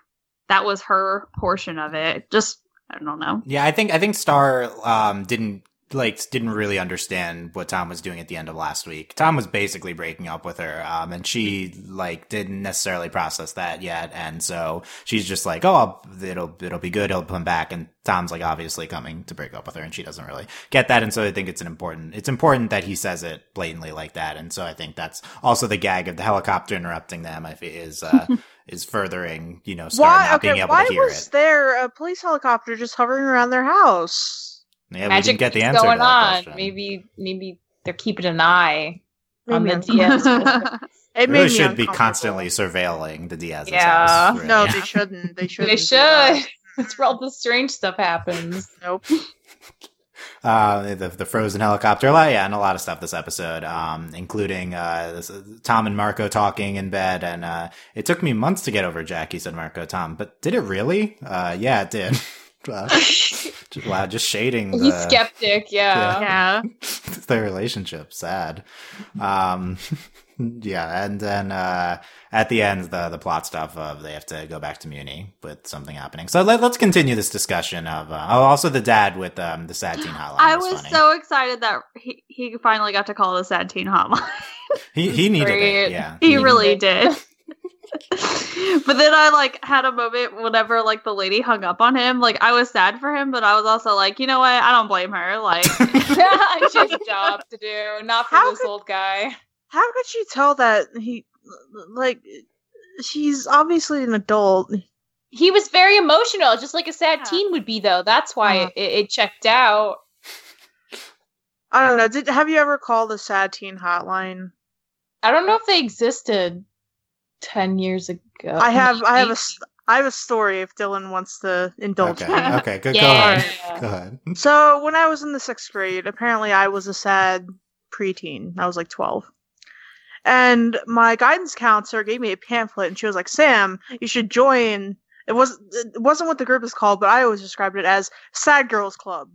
that was her portion of it. Just i don't know. Yeah, I think I think Star um, didn't like didn't really understand what Tom was doing at the end of last week. Tom was basically breaking up with her, um, and she like didn't necessarily process that yet, and so she's just like, "Oh, it'll it'll be good. He'll come back." And Tom's like obviously coming to break up with her, and she doesn't really get that, and so I think it's an important it's important that he says it blatantly like that, and so I think that's also the gag of the helicopter interrupting them. Is uh, is furthering you know Star Why? not being Okay. able Why to hear was it. there a police helicopter just hovering around their house? Yeah, we Magic didn't get the answer going to that on. question. Maybe maybe they're keeping an eye on the I'm- Diaz. It They really should be constantly surveilling the Diaz's Yeah. house. really. No, they shouldn't. They shouldn't. they should. That's where all the strange stuff happens. Nope. uh, the the frozen helicopter. A yeah, and a lot of stuff this episode, um, including uh, this, Tom and Marco talking in bed. And uh, it took me months to get over Jackie said Marco Tom, but did it really? Uh, yeah, it did. Uh, just, wow, just shading the, He's skeptic, yeah. yeah their relationship. Sad. Um, yeah, and then uh, at the end, the the plot stuff of they have to go back to Mewni with something happening. So let, us continue this discussion of uh, oh, also the dad with um, the sad teen hotline. i was was funny. so excited that he, he finally got to call the sad teen hotline he he needed it. Yeah, he needed really it. did but then i like had a moment whenever like the lady hung up on him like i was sad for him but i was also like you know what i don't blame her like she has a job to do, not for How this could- old guy. How could she tell that he, like, she's obviously an adult. He was very emotional, just like a sad Yeah. teen would be, though. That's why it, it checked out. I don't know. Did have you ever called the Sad Teen Hotline? I don't know if they existed ten years ago. I have. I have a. s- I have a story if Dylan wants to indulge Okay, me. okay, good. Yeah. Go ahead. Go ahead. So when I was in the sixth grade, apparently I was a sad preteen. I was like twelve. And my guidance counselor gave me a pamphlet and she was like, Sam, you should join it was it wasn't what the group is called, but I always described it as Sad Girls Club.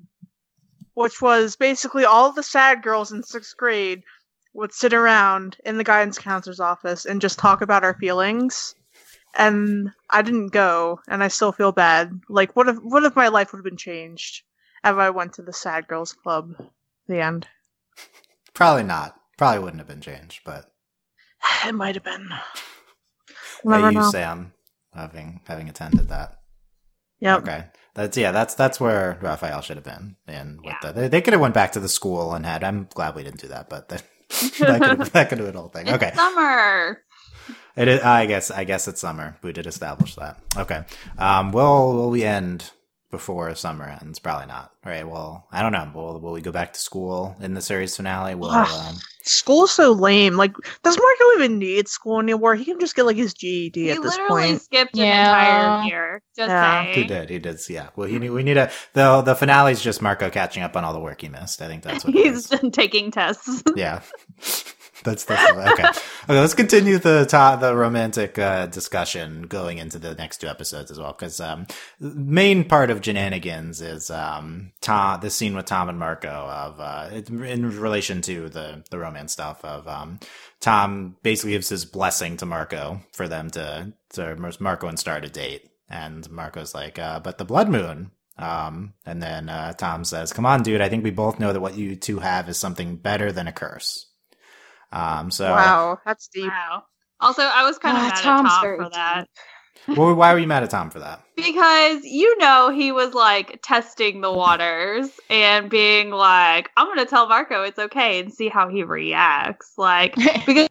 Which was basically all the sad girls in sixth grade would sit around in the guidance counselor's office and just talk about our feelings. And I didn't go, and I still feel bad. Like, what if what if my life would have been changed if I went to the Sad Girls Club? The end. Probably not. Probably wouldn't have been changed, but It might have been. yeah, Never you, know. Sam, having having attended that. Yeah. Okay, that's yeah, that's that's where Raphael should have been. And with Yeah. the, they, they could have went back to the school and had. I'm glad we didn't do that, but that that could have, that could have been the whole thing. It's Okay, summer. it is. I guess I guess it's summer. We did establish that. Okay, um, will will we end before summer ends? Probably not. All right. Well, I don't know. Will will we go back to school in the series finale? Will um, School's so lame. Like, does Marco even need school anymore? He can just get like his GED He at this point. He literally point. skipped an Yeah. entire year. Just Yeah. saying. He did. He did. Yeah. Well, he need, we need a the the finale's just Marco catching up on all the work he missed. I think that's what it He's is. been taking tests. Yeah. That's that's okay. Okay, let's continue the to- the romantic uh, discussion going into the next two episodes as well, because um, the main part of Jannanigans is um, Tom, the scene with Tom and Marco of uh, in relation to the the romance stuff of um, Tom basically gives his blessing to Marco for them to to Marco and Star to date, and Marco's like, uh, but the blood moon. Um, and then uh, Tom says, "Come on, dude. I think we both know that what you two have is something better than a curse." Um, so Wow, that's deep. Wow. Also, I was kind of Ah, mad Tom's at Tom for that well, why were you mad at Tom for that? because you know he was like testing the waters and being like, "I'm gonna tell Marco it's okay and see how he reacts." Like because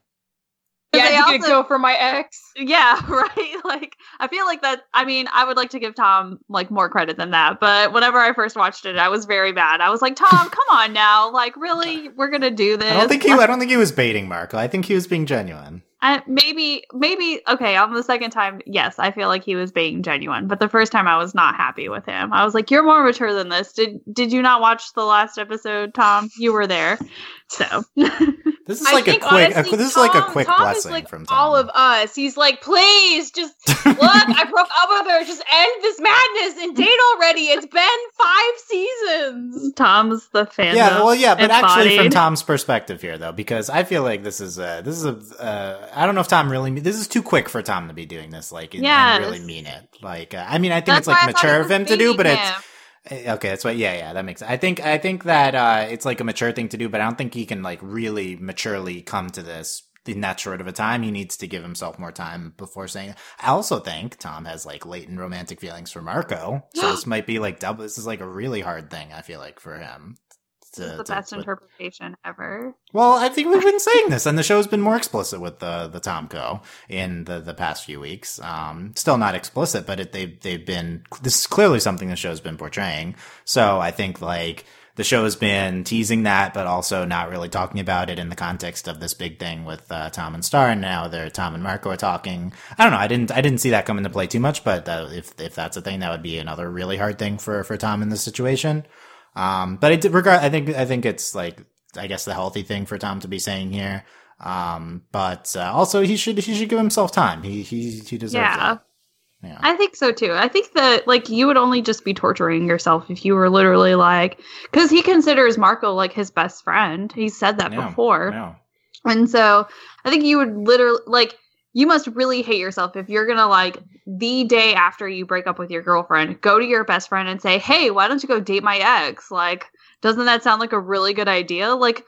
yeah, they you also- go for my ex? Yeah, right. Like I feel like that. I mean, I would like to give Tom like more credit than that. But whenever I first watched it, I was very bad. I was like, Tom, come on now. Like, really, we're gonna do this? I don't think he. I don't think he was baiting Marco. I think he was being genuine. I, maybe, maybe. Okay, on the second time, yes, I feel like he was being genuine. But the first time, I was not happy with him. I was like, "You're more mature than this." Did Did you not watch the last episode, Tom? You were there, so. This is like a think, quick. honestly, a, this is like a quick Tom blessing is like from Tom. all of us. He's like, please, just look. I broke up with her. Just end this madness and date already. It's been five seasons. Tom's the fan. yeah, well, yeah, but actually, from. Tom's perspective here, though, because I feel like this is a, this is a, uh, I don't know if Tom really, this is too quick for Tom to be doing this, like, yeah, and really mean it. Like, uh, I mean, I think That's it's like why I thought he mature was of him to do, but baiting it's, him. Okay, that's what. Yeah, yeah, that makes. I think. I think that uh, it's like a mature thing to do, but I don't think he can like really maturely come to this in that short of a time. He needs to give himself more time before saying. I also think Tom has like latent romantic feelings for Marco, so this might be like double. This is like a really hard thing. I feel like for him. This is to- the to- best to- interpretation ever. well, I think we've been saying this, and the show's been more explicit with the the Tomco in the the past few weeks. Um, still not explicit, but it, they've they've been. This is clearly something the show's been portraying. So I think like the show has been teasing that, but also not really talking about it in the context of this big thing with uh, Tom and Star. And now they're Tom and Marco are talking. I don't know. I didn't I didn't see that come into play too much, but uh, if if that's a thing, that would be another really hard thing for for Tom in this situation. Um, but I did regard. I think I think it's like I guess the healthy thing for Tom to be saying here. Um, but uh, also he should he should give himself time. He he he deserves Yeah. that. Yeah. I think so too. I think that like you would only just be torturing yourself if you were literally like because he considers Marco like his best friend. He said that Yeah, before, yeah. and so I think you would literally like you must really hate yourself if you're gonna like the day after you break up with your girlfriend go to your best friend and say, "Hey, why don't you go date my ex?" Like, doesn't that sound like a really good idea? Like,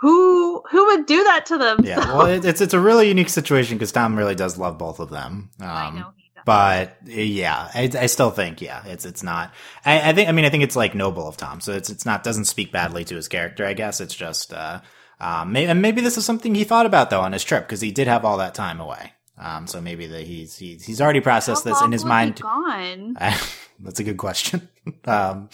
who who would do that to them? Yeah, well, it, it's it's a really unique situation because Tom really does love both of them. Um, I know. But yeah, I, I still think yeah, it's it's not. I, I think I mean I think it's like noble of Tom. So it's it's not doesn't speak badly to his character. I guess it's just uh, um, maybe and maybe this is something he thought about though on his trip because he did have all that time away. Um, so maybe that he's he's he's already processed How this in his he mind. Gone. That's a good question. um,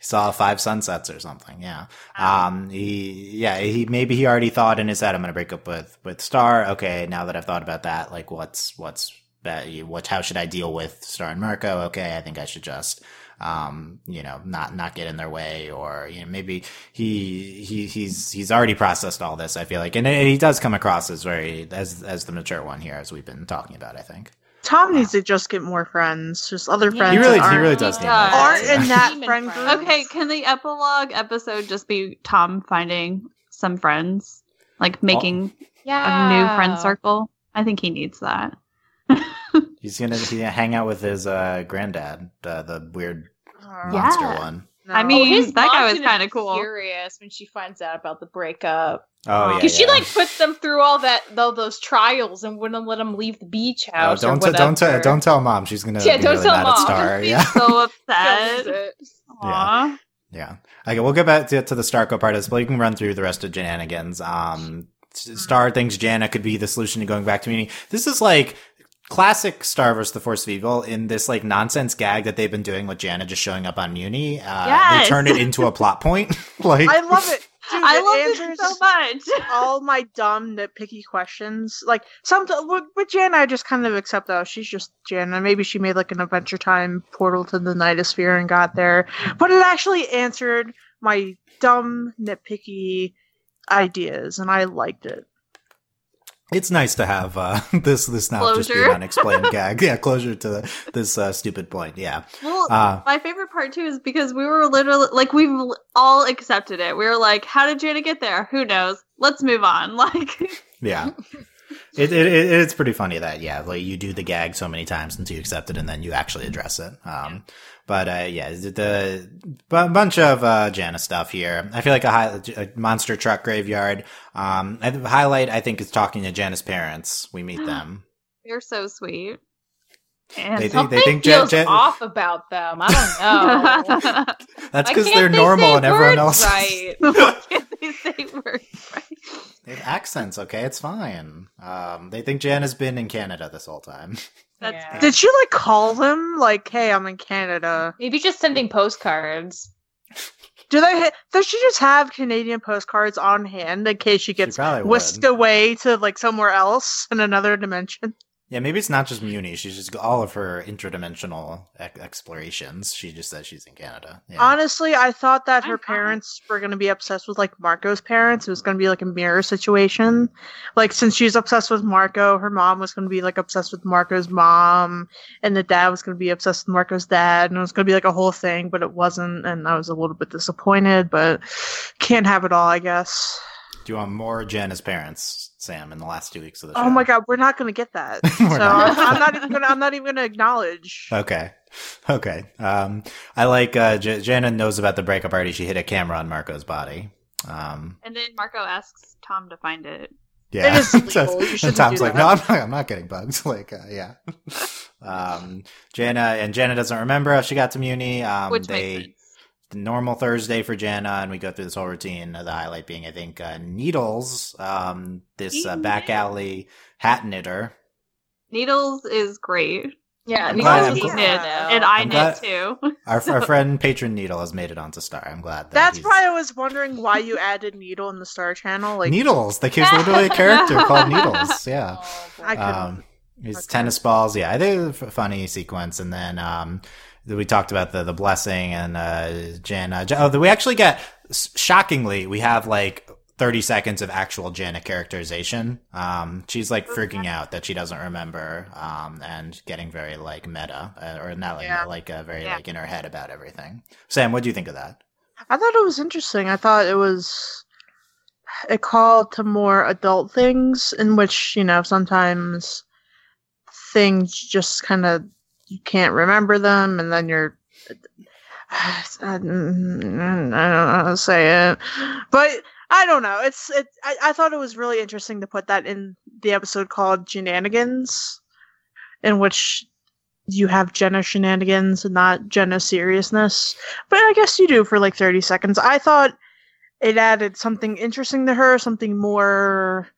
saw five sunsets or something. Yeah. Um, he, yeah, he, maybe he already thought in his head, I'm going to break up with, with Star. Okay. Now that I've thought about that, like what's, what's, what, how should I deal with Star and Marco? Okay. I think I should just, um, you know, not, not get in their way or, you know, maybe he, he, he's, he's already processed all this, I feel like. And he does come across as very, as, as the mature one here, as we've been talking about, I think. Tom needs to just get more friends, just other Yeah. friends. He really, he really does need does. more aren't in that Demon friend group. Okay, can the epilogue episode just be Tom finding some friends? Like making Yeah. a new friend circle? I think he needs that. He's gonna he hang out with his uh, granddad, uh, the weird Uh, Yeah. monster one. no. I mean- Oh, his that guy was kinda cool. Furious when she finds out about the breakup Oh yeah, because she like puts them through all that all those trials and wouldn't let them leave the beach Oh, house. don't or t- don't t- don't tell mom. She's gonna Yeah, be don't really tell mad Mom. at Star. He's Yeah, so Films upset. it. Aw. yeah. Okay, we'll get back to, to the Starco part of this, but you can run through the rest of Jannanigans. Um, Star thinks Janna could be the solution to going back to Mewni. This is like classic Star vs. the Force of Evil in this like nonsense gag that they've been doing with Janna just showing up on Mewni. Uh, Yes. They turn it into a plot point. like I love it. Dude, I love it so much. all my dumb nitpicky questions. Like some with, with Jan, I just kind of accept though she's just Janna. Maybe she made like an Adventure Time portal to the Nightosphere and got there, but it actually answered my dumb nitpicky ideas, and I liked it. It's nice to have uh, this this not just be an unexplained gag. Yeah, closure to the, this uh, stupid point. Yeah. Well, Uh, my favorite part too is because we were literally like we've all accepted it. We were like, "How did Janna get there? Who knows? Let's move on." Like, Yeah. It, it, it it's pretty funny that yeah like you do the gag so many times until you accept it and then you actually address it um but uh yeah the, bu- bunch of uh Janna stuff here I feel like a, high, a monster truck graveyard um I, the highlight I think is talking to Janna's parents we meet them they're so sweet. And They think- Something think Jan- feels Jan- off about them. I don't know. that's because they're they normal and everyone else right. Why can't they say words right? they have accents okay it's fine um they think Jan has been in Canada this whole time That's Yeah. Did she like call them like, "Hey, I'm in Canada"? Maybe just sending postcards. Do they? Ha- does she just have Canadian postcards on hand in case she gets probably would. whisked away to like somewhere else in another dimension? Yeah, maybe it's not just Mewni. She's just all of her interdimensional ex- explorations. She just says she's in Canada. Yeah. Honestly, I thought that her I'm fine. parents were going to be obsessed with like Marco's parents. It was going to be like a mirror situation. Like since she's obsessed with Marco, her mom was going to be like obsessed with Marco's mom, and the dad was going to be obsessed with Marco's dad, and it was going to be like a whole thing, but it wasn't, and I was a little bit disappointed. But can't have it all, I guess. Do you want more Janna's parents, Sam, in the last two weeks of the show? Oh my god, we're not going to get that. So not. I'm not even going. to I'm not even going to acknowledge. Okay. Okay. Um, I like, uh, J- Janna knows about the breakup party. She hit a camera on Marco's body. Um, And then Marco asks Tom to find it. yeah. It is. So- and Tom's like, that. no, I'm not, I'm not getting bugs. Like, uh, yeah. um, Janna, and Janna doesn't remember how she got to Mewni. Um, Which they, makes sense. Normal Thursday for Janna, and we go through this whole routine. The highlight being, I think, uh, Needles, um, this uh, back alley hat knitter. Needles is great. Yeah, I'm Needles glad- is I'm He glad- knit, and I I'm knit too. Our, our friend Patron Needle has made it onto Star. I'm glad that That's he's- why I was wondering why you added Needle in the Star Channel. Like Needles. Like he's literally a character called Needles. Yeah. Oh. I couldn't. Um, his Okay. tennis balls. Yeah, I think it's a f- funny sequence. And then um, we talked about the the blessing and uh, Jan. Uh, Jan- oh, we actually get shockingly we have like. 30 seconds of actual Janet characterization. Um, she's like freaking out that she doesn't remember, um, and getting very like meta, uh, or not like, Yeah. like, uh, very Yeah. like in her head about everything. Sam, what do you think of that? I thought it was interesting. I thought it was a call to more adult things in which, you know, sometimes things just kind of you can't remember them and then you're I don't know how to say it. But I don't know. It's it I, I thought it was really interesting to put that in the episode called Jannanigans in which you have Janna shenanigans and not Janna seriousness. But I guess you do for like 30 seconds. I thought it added something interesting to her, something more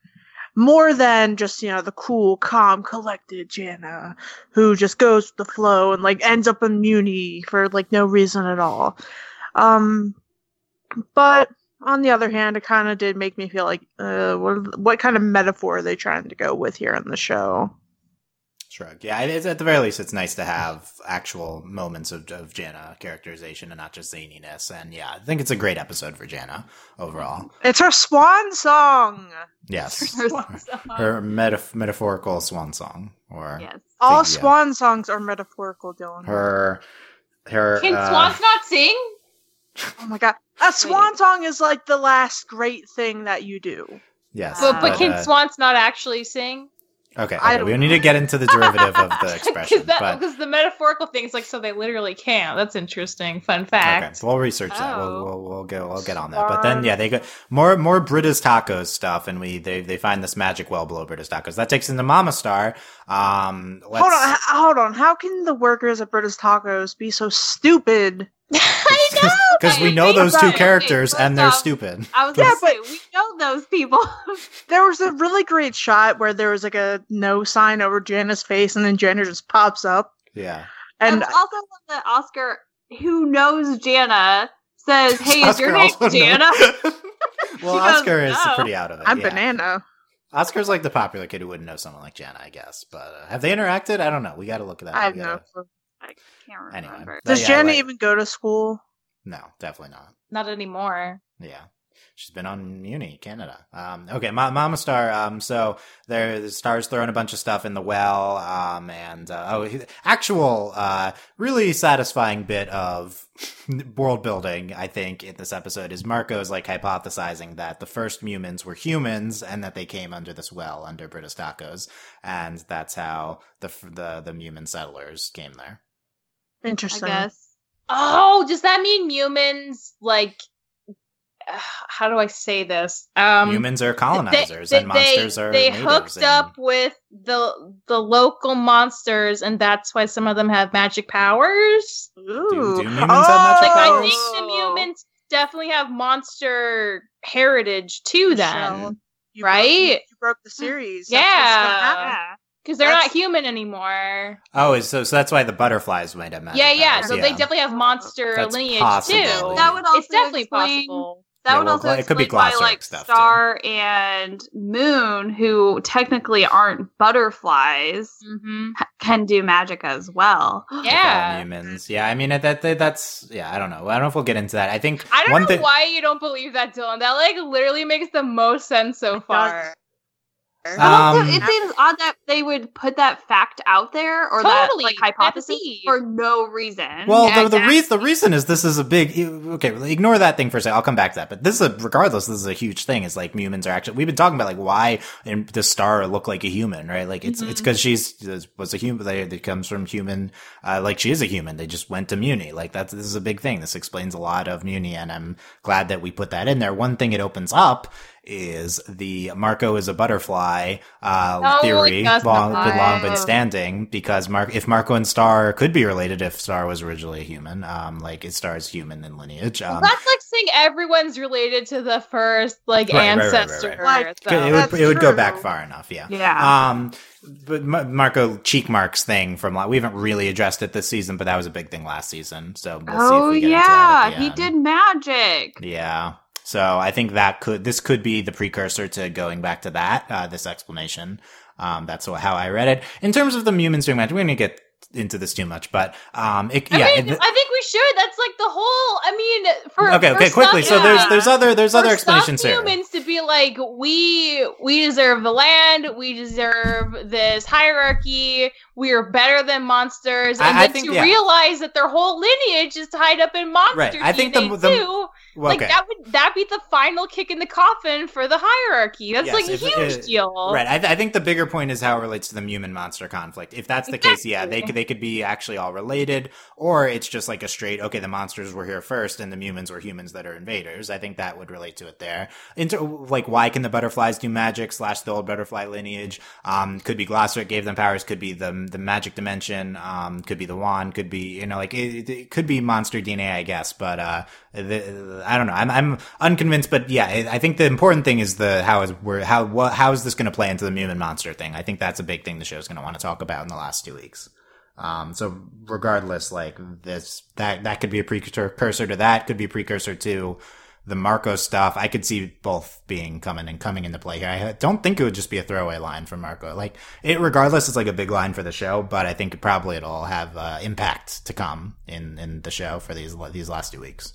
more than just, you know, the cool, calm, collected Janna who just goes with the flow and like ends up in Mewni for like no reason at all. Um, but on the other hand, it kind of did make me feel like, uh, what what kind of metaphor are they trying to go with here in the show? Shrug. Yeah, it is, at the very least, it's nice to have actual moments of, of Janna characterization and not just zaniness. And yeah, I think it's a great episode for Janna overall. It's her swan song. Yes, Her her, her metaf- metaphorical swan song, or Yes. All Yeah. swan songs are metaphorical, Dylan. her her. Can uh, swans not sing? Oh my god, a swan song is like the last great thing that you do. Yes, But, but can uh, swans not actually sing? Okay, okay. we don't need to get into the derivative of the expression, Because but the metaphorical thing's like so they literally can't. That's interesting. Fun fact. okay, fact. we'll research that. We'll, Oh. we'll we'll get we'll get on that. But then yeah, they go more more Britta's tacos stuff, and we they they find this magic well below Britta's tacos. That takes into Mama Star. Um, let's, Hold on, h- hold on. How can the workers at Britta's Tacos be so stupid? I know. because we know those two characters Okay, and they're off- stupid. I was Yeah, but- we know those people. There was a really great shot where there was like a no sign over Janna's face, and then Janna just pops up. Yeah, and And also love that Oscar, who knows Janna, says, "Hey, is your name also Janna?" well, She goes, Oscar is "No." pretty out of it. I'm yeah. Banana. Oscar's like the popular kid who wouldn't know someone like Janna, I guess. But uh, have they interacted? I don't know. We got to look at that. I have We no gotta- clue. I can't remember. But Does yeah, Janna like- even go to school? No, definitely not. Not anymore. Yeah. She's been on Mewni, Canada. Um, okay, Ma- Mama Star. Um, so there, the Star's throwing a bunch of stuff in the well. Um, and uh, oh, actual, uh, really satisfying bit of world building. I think in this episode is Marco's like hypothesizing that the first humans were humans and that they came under this well under Britta's tacos, and that's how the the the human settlers came there. I Interesting. guess. Oh, does that mean humans like? uh, How do I say this? Um, humans are colonizers they, and monsters they, are they hooked and- up with the the local monsters, and that's why some of them have magic powers. Ooh. do humans have magic Like I think the humans definitely have monster heritage to them Michelle, you right? Broke, you broke the series. That's what's Yeah. Gonna happen. Yeah. because they're That's- not human anymore. Oh, so so that's why the butterflies might have magic yeah, yeah. powers, So they definitely have monster That's lineage possible, too. That would also it's definitely explain- possible. That Yeah, would well, also it could be explain why, like stuff, too. Star and Moon, who technically aren't butterflies, hmm can do magic as well. Yeah. humans. Yeah, I mean that, that that's yeah. I don't know. I don't know if we'll get into that. I think I don't one know thing. why you don't believe that, Dylan. That like literally makes the most sense so far. But also, Um, it seems odd that they would put that fact out there or that like hypothesis for no reason. Well, Yeah, the, the, exactly. reason, the reason is this is a big. Okay, ignore that thing for a second. I'll come back to that. But this is a, regardless, this is a huge thing. Is like humans are actually. We've been talking about like why in the star look like a human, right? Like it's Mhm. it's because she's was a human. They, it comes from human. Uh, like she is a human. They just went to Mewni. Like that's this is a big thing. This explains a lot of Mewni, and I'm glad that we put that in there. One thing it opens up is the Marco is a butterfly uh, No, theory long been long been standing because Mark if Marco and Star could be related if Star was originally a human, um, like it Star's human in lineage. Um, That's like saying everyone's related to the first like Right, right, right, right, ancestor. right. Like, it, would That's it would go back far enough, yeah. yeah. Um, but Marco cheek marks thing from like we haven't really addressed it this season, but that was a big thing last season. So we'll see if oh we get yeah, into that at the he end. did magic. Yeah. So I think that could this could be the precursor to going back to that uh, this explanation. Um, that's how I read it. In terms of the humans doing we're gonna get into this too much, but um, it, I yeah. mean, it- I think we should. That's like the whole. I mean, for okay, for okay, quickly. some So there's there's other there's for other explanations here. humans to be like, we we deserve the land, we deserve this hierarchy, we are better than monsters, and I- I then think- to yeah. realize that their whole lineage is tied up in monster Right, I think the- the-. Well, Like okay. that would that be the final kick in the coffin for the hierarchy? That's Yes, like a if- huge deal, Right. I, th- I think the bigger point is how it relates to the human monster conflict. If that's the case, yeah, they could they could be actually all related, or it's just like a straight okay, the monsters were here first, and the humans were humans that are invaders. I think that would relate to it there. Into like why can the butterflies do magic slash the old butterfly lineage? Um, could be Glossaryck gave them powers. Could be the the magic dimension. Um, could be the wand. Could be you know like it, it could be monster DNA, I guess. But uh, the, I don't know. I'm I'm unconvinced, but yeah, I think the important thing is the how is where how what how is this going to play into the human monster thing? I think that's a big thing the show's going to want to talk about in the last two weeks. Um, so regardless, like this, that that could be a precursor to that, could be a precursor to the Marco stuff. I could see both being coming and coming into play here. I don't think it would just be a throwaway line from Marco. Like it, regardless, it's like a big line for the show, but I think probably it'll have uh, impact to come in in the show for these these last two weeks.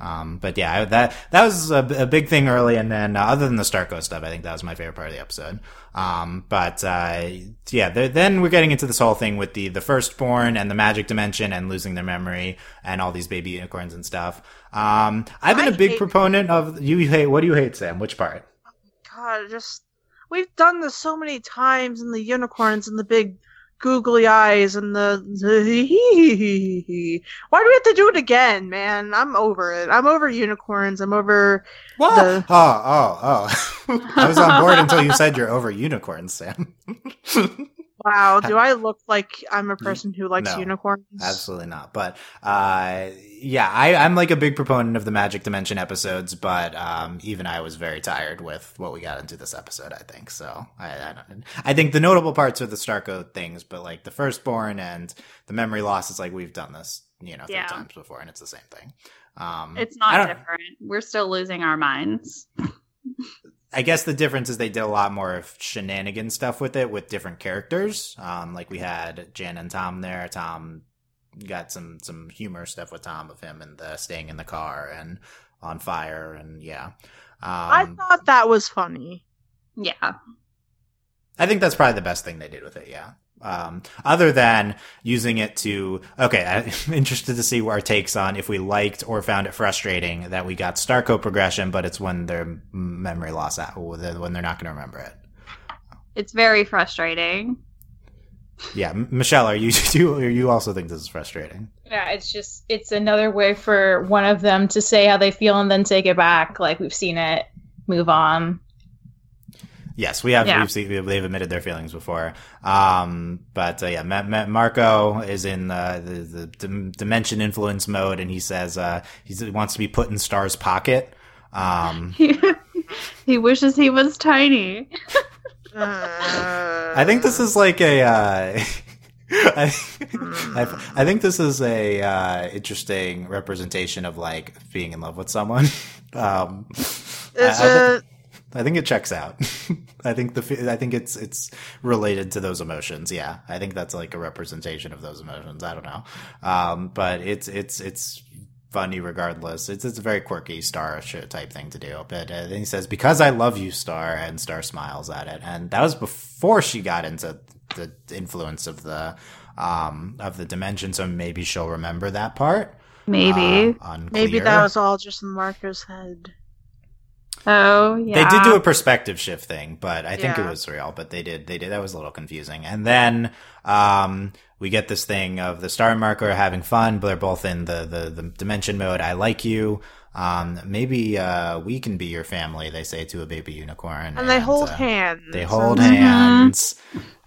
Um, but yeah, that that was a, a, big thing early, and then uh, other than the Starco stuff, I think that was my favorite part of the episode. Um, but uh, yeah, then we're getting into this whole thing with the the firstborn and the magic dimension and losing their memory and all these baby unicorns and stuff. Um, I've been I a big proponent of you hate. What do you hate, Sam? Which part? God, just we've done this so many times, and the unicorns and the big googly eyes and the, the why do we have to do it again man? I'm over it. I'm over unicorns. I'm over what? the... oh oh oh. I was on board until you said you're over unicorns sam Wow, do I look like I'm a person who likes no, unicorns? Absolutely not. But uh, yeah, I, am like a big proponent of the Magic Dimension episodes, but um, even I was very tired with what we got into this episode. I think so. I, I, I think the notable parts are the Starco things, but like the firstborn and the memory loss is like we've done this, you know, three yeah. times before, and it's the same thing. Um, it's not different. We're still losing our minds. I guess the difference is they did a lot more of shenanigan stuff with it with different characters. Um, like we had Jan and Tom there. Tom got some some humor stuff with Tom of him and the staying in the car and on fire and yeah. Um, I thought that was funny. Yeah. I think that's probably the best thing they did with it. Yeah. Um, other than using it to, okay, I'm interested to see our takes on if we liked or found it frustrating that we got Starco progression, but it's when their memory loss out, when they're not going to remember it. It's very frustrating. Yeah, Michelle, are you do or you also think this is frustrating? Yeah, it's just it's another way for one of them to say how they feel and then take it back. Like we've seen it move on. Yes, we have. Yeah. We've seen, they've admitted their feelings before. Um, but uh, yeah, Ma- Ma- Marco is in uh, the, the dim- dimension influence mode, and he says uh, he wants to be put in Star's pocket. Um, he wishes he was tiny. I think this is like a. Uh, I, I, I, think this is a uh, interesting representation of like being in love with someone. Um, is I, it? I think it checks out. I think the I think it's it's related to those emotions. Yeah, I think that's like a representation of those emotions. I don't know, um, but it's it's it's funny regardless. It's it's a very quirky Star type thing to do. But uh, then he says, "Because I love you, Star," and Star smiles at it, and that was before she got into the influence of the um of the dimension. So maybe she'll remember that part. Maybe. Uh, maybe that was all just in Marco's head. Oh, yeah. They did do a perspective shift thing, but I think yeah. it was real. But they did, they did. That was a little confusing. And then um, we get this thing of the star marker having fun, but they're both in the the, the dimension mode. I like you. Um, maybe uh, we can be your family. They say to a baby unicorn, and, and they hold uh, hands. They hold mm-hmm. hands,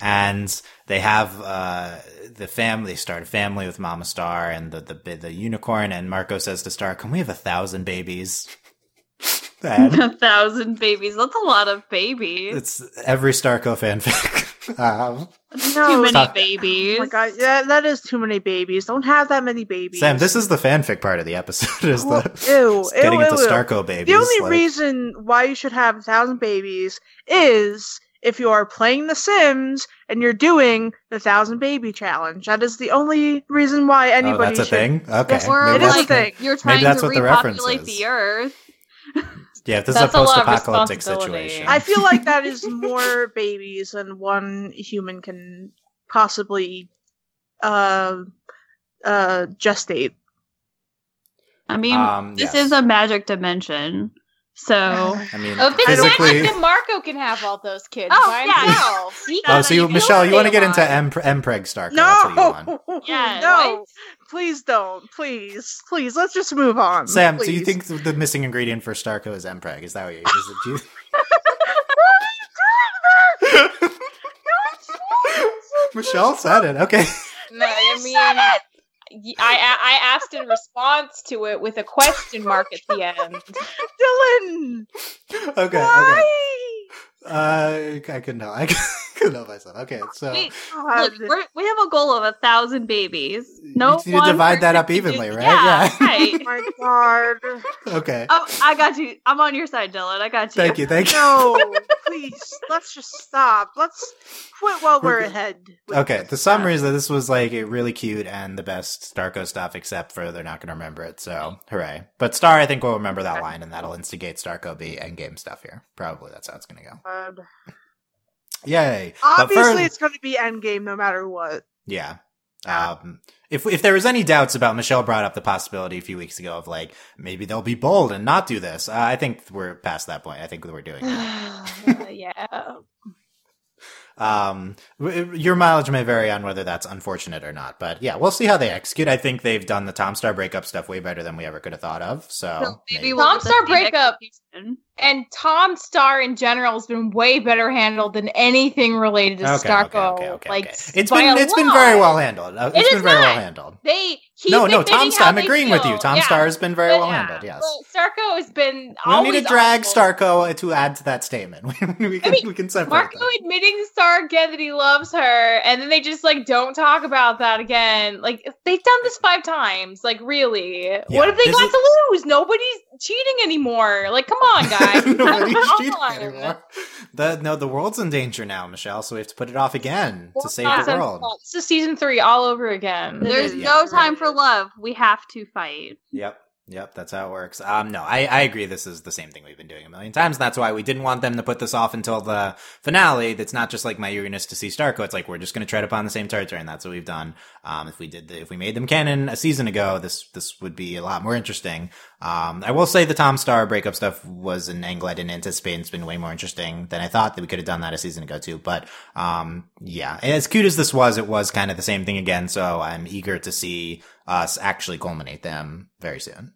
and they have uh, the family. They start a family with Mama Star and the, the the unicorn. And Marco says to Star, "Can we have a thousand babies?" A thousand babies. That's a lot of babies. It's every Starco fanfic. um, no, too many talk- babies. Oh my god, yeah, that is too many babies. Don't have that many babies. Sam, this is the fanfic part of the episode. Is the ew, getting ew, into ew, Starco babies? The only like... reason why you should have a thousand babies is if you are playing The Sims and you're doing the thousand baby challenge. That is the only reason why anybody. Oh, that's a should... thing. Okay, yes, or it is a thing. You're trying to repopulate the, the Earth. Yeah, this That's is a post-apocalyptic situation. I feel like that is more babies than one human can possibly uh uh gestate. I mean, um, this yes. is a magic dimension. So I mean, oh, physically, that Marco can have all those kids oh, by yeah. himself. oh, so you, Michelle, you want to get into M Mpreg Stark? No, yeah, no, what? please don't, please, please. Let's just move on. Sam, please. so you think the missing ingredient for Starco is Mpreg? Is that what you? Is it you? Michelle said it. Okay. No, I mean, I I asked in response to it with a question mark at the end. Dylan, okay, why? Uh, I couldn't help. I couldn't help myself. Okay, so Wait, God. look, we're, we have a goal of a thousand babies. No, you need to divide that up can do- evenly, right? Yeah, Yeah. oh right. my god. okay. Oh, I got you. I'm on your side, Dylan. I got you. Thank you. Thank you. No, please. Let's just stop. Let's quit while we're We're- ahead. Okay, this the summary is that this was like a really cute and the best Starco stuff, except for they're not going to remember it. So hooray! But Star, I think will remember that line, and that'll instigate Starco be endgame stuff here. Probably that's how it's going to go. God. Yay! Obviously, further- it's going to be Endgame no matter what. Yeah. Um, if if there was any doubts about Michelle brought up the possibility a few weeks ago of like maybe they'll be bold and not do this. Uh, I think we're past that point. I think we're doing it. yeah. Um, your mileage may vary on whether that's unfortunate or not, but yeah, we'll see how they execute. I think they've done the Tom Star breakup stuff way better than we ever could have thought of. So So maybe maybe- we'll Tom Star breakup. execution. And Tom Star in general has been way better handled than anything related to okay, Starco. okay, okay, okay, like okay. It's by been a it's been very well handled. Uh, It It's is been very well handled. They keep No, no, Tom Star. I'm they agreeing with you. Tom Yeah. Star has been very But, well yeah. handled. Yes. Well, Starco has been. We don't need to drag awful. Starco to add to that statement. we can mean, we can separate Marco them. admitting to Star again that he loves her, and then they just like don't talk about that again. Like they've done this five times. Like really, what have they this got is- to lose? Nobody's cheating anymore. Like come on, guys. Nobody's Come cheating on. anymore. The, no, the world's in danger now, Michelle. So we have to put it off again to save the Nonsense. world. This is season three all over again. There's Yeah. no time for love. We have to fight. Yep. Yep, that's how it works. Um, no, I, I agree. This is the same thing we've been doing a million times. That's why we didn't want them to put this off until the finale. That's not just like my eagerness to see Starco. It's like we're just going to tread upon the same territory, and that's what we've done. Um, if we did, the, if we made them canon a season ago, this this would be a lot more interesting. Um, I will say the Tom Star breakup stuff was an angle I didn't anticipate. and It's been way more interesting than I thought that we could have done that a season ago too. But um, yeah, as cute as this was, it was kind of the same thing again. So I'm eager to see us actually culminate them very soon.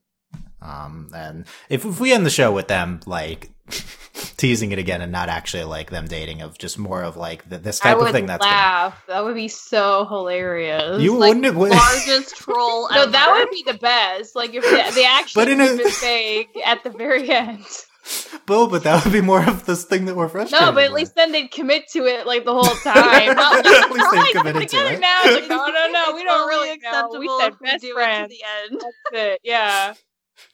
Um, and if, if we end the show with them like teasing it again and not actually like them dating, of just more of like the, this I type would of thing, that's gonna, laugh. That would be so hilarious. you like wouldn't. Would, Largest troll no, ever. that would be the best. Like if they, they actually But in a- fake at the very end. Bill, but that would be more of this thing that we're frustrated. No, but at with. least then they'd commit to it like the whole time. Not like, At least they've committed we're to it. now. Like, no, no, no, we don't really know. acceptable We said if we best friends. it to the end. That's it. Yeah.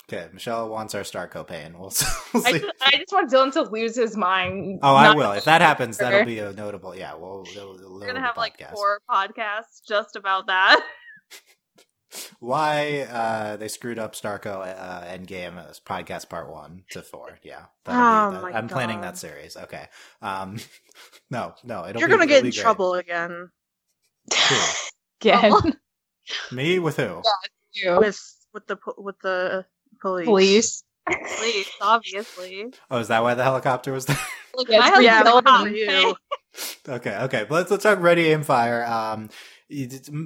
okay, Michelle wants our star copain. We'll, we'll I see. just, I just want Dylan to lose his mind. Oh, I will. If that happens, that'll be a notable. Yeah, we'll. we'll, we'll We're gonna have like four podcasts just about that. Why uh, they screwed up Starco uh, Endgame as podcast part one to four. Yeah, Oh be, that, my I'm planning that series. Okay. Um, no, no, it'll You're gonna it'll get in great. trouble again Who? Again. Me with who? You. with with the po- with the police. Police. Please, obviously. Oh, is that why the helicopter was there? Look, Yes, Yeah, husband's a look cop, for you. okay? okay, okay. But let's let's talk Ready Aim Fire. Um, it-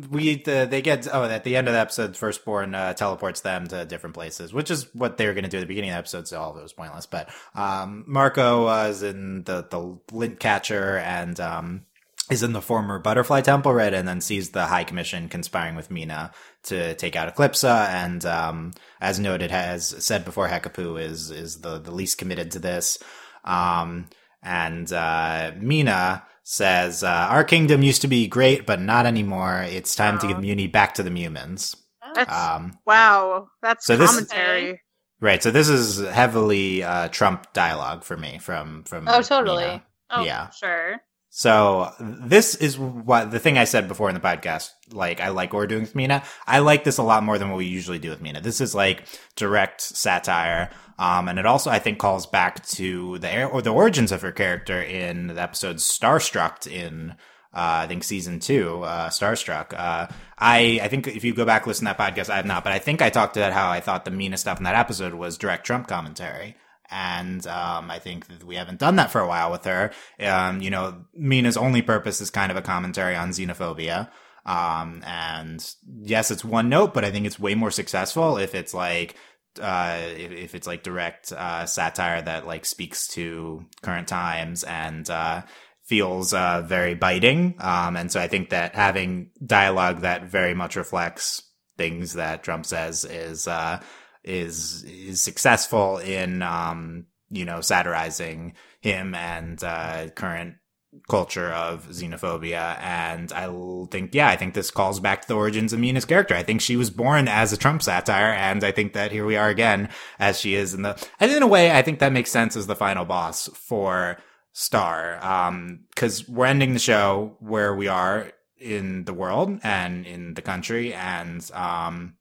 we the, they get oh at the end of the episode, Firstborn uh, teleports them to different places, which is what they were going to do at the beginning of the episode. So all of it was pointless. But um, Marco is in the the lint catcher and um is in the former butterfly temple, right? And then sees the High Commission conspiring with Mina to take out Eclipsa. And um, as noted, has said before, Hekapoo is is the the least committed to this. Um, and uh, Mina says, uh, "Our kingdom used to be great, but not anymore. It's time to give. Mewni back to the Mewmans." That's Um, wow. That's so this- commentary. right. So this is heavily uh, Trump dialogue for me from from. Oh, totally. Mina. Oh, Yeah. sure. So this is what the thing I said before in the podcast. Like I like what we're doing with Mina. I like this a lot more than what we usually do with Mina. This is like direct satire, um, and it also I think calls back to the or the origins of her character in the episode Starstruck in uh, I think season two, uh, Starstruck. Uh, I I think if you go back listen to that podcast, I have not, but I think I talked about how I thought the Mina stuff in that episode was direct Trump commentary. And um, I think that we haven't done that for a while with her. Um, you know, Mina's only purpose is kind of a commentary on xenophobia. Um, and yes, it's one note, but I think it's way more successful if it's like, uh, if, if it's like direct, uh, satire that like speaks to current times and, uh, feels, uh, very biting. Um, and so I think that having dialogue that very much reflects things that Trump says is, uh, is, is successful in, um, you know, satirizing him and uh, current culture of xenophobia. And I think, yeah, I think this calls back to the origins of Mina's character. I think she was born as a Trump satire, and I think that here we are again as she is in the. And in a way, I think that makes sense as the final boss for Star, Um, because we're ending the show where we are in the world and in the country, and um,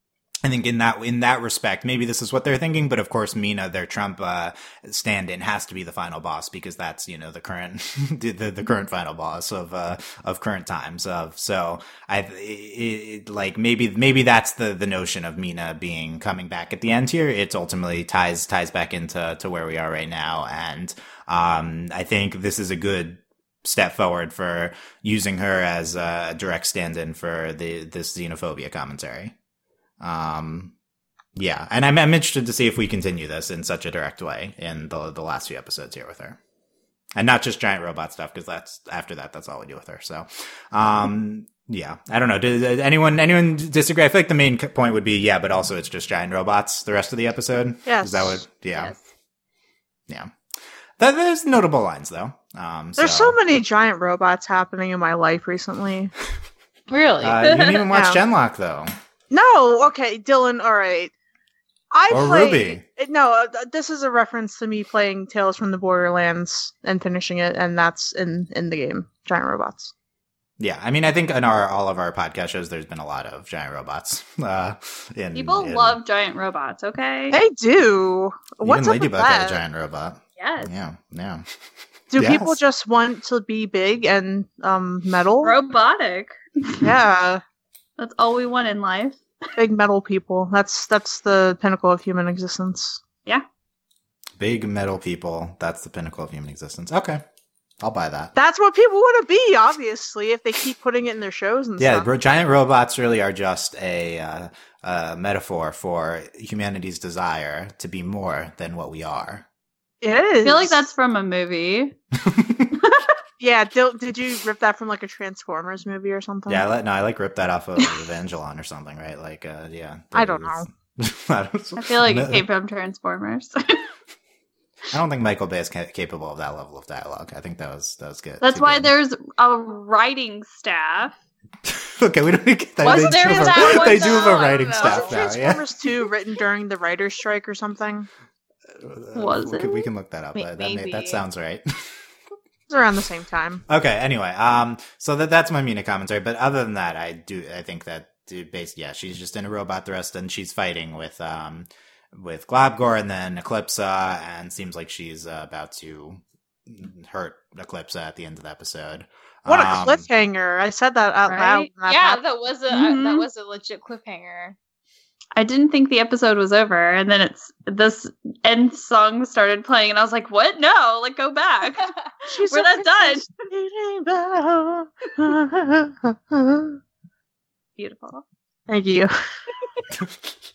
I think in that in that respect, maybe this is what they're thinking. But of course, Mina, their Trump uh, stand-in, has to be the final boss because that's you know the current the, the, current final boss of uh, of current times. Of so I like maybe maybe that's the the notion of Mina being coming back at the end here. It ultimately ties ties back into to where we are right now, and um, I think this is a good step forward for using her as a direct stand-in for the this xenophobia commentary. Um, yeah, and I'm, I'm interested to see if we continue this in such a direct way in the the last few episodes here with her, and not just giant robot stuff because that's after that that's all we do with her. So, um, yeah, I don't know. Did anyone anyone disagree? I feel like the main point would be yeah, but also it's just giant robots the rest of the episode. Yeah, is that what? Yeah, Yes. yeah. That, there's notable lines though. Um, There's so many giant robots happening in my life recently. Really? Uh, you didn't even watch Yeah. Genlock though. No, okay, Dylan. All right. I Or played, Ruby. No, uh, this is a reference to me playing Tales from the Borderlands and finishing it, and that's in in the game. Giant robots. Yeah, I mean, I think in our all of our podcast shows, there's been a lot of giant robots. Uh, in, People in- love giant robots, okay? They do. What's even up with Ladybug had a giant robot. Yes. Yeah, yeah. Do Yes. people just want to be big and um metal? Robotic. yeah, That's all we want in life. big metal people. That's that's the pinnacle of human existence. Yeah. Big metal people. That's the pinnacle of human existence. Okay, I'll buy that. That's what people want to be, obviously, if they keep putting it in their shows and Yeah, stuff. ro- giant robots really are just a uh, uh, metaphor for humanity's desire to be more than what we are. It is. I feel like that's from a movie. yeah. Did, did you rip that from like a Transformers movie or something? Yeah, I let, no, I like ripped that off of Evangelion or something, right? Like, uh, yeah. I don't I don't, I feel like No- it came from Transformers. I don't think Michael Bay is ca- capable of that level of dialogue. I think that was that was good. That's why good. there's a writing staff. okay, we don't get that. Wasn't they there do have that a, they do have though? a I writing staff Wasn't now. Yeah, Transformers 2 written during the writer's strike or something? Was we it? Can, we can look that up. May- That, that, may- maybe. that sounds right. It was around the same time. okay. Anyway, um, so that that's my Mina commentary. But other than that, I do I think that dude, base yeah, she's just in a robot the rest, and she's fighting with um with Globgor and then Eclipsa, and seems like she's uh, about to hurt Eclipsa at the end of the episode. What a Um, cliffhanger! I said that out loud. Right? when that yeah, happened. that was a Mhm. that was a legit cliffhanger. I didn't think the episode was over, and then it's this end song started playing, and I was like, "What? No! Like, go back." She's We're not done. Beautiful. Thank you.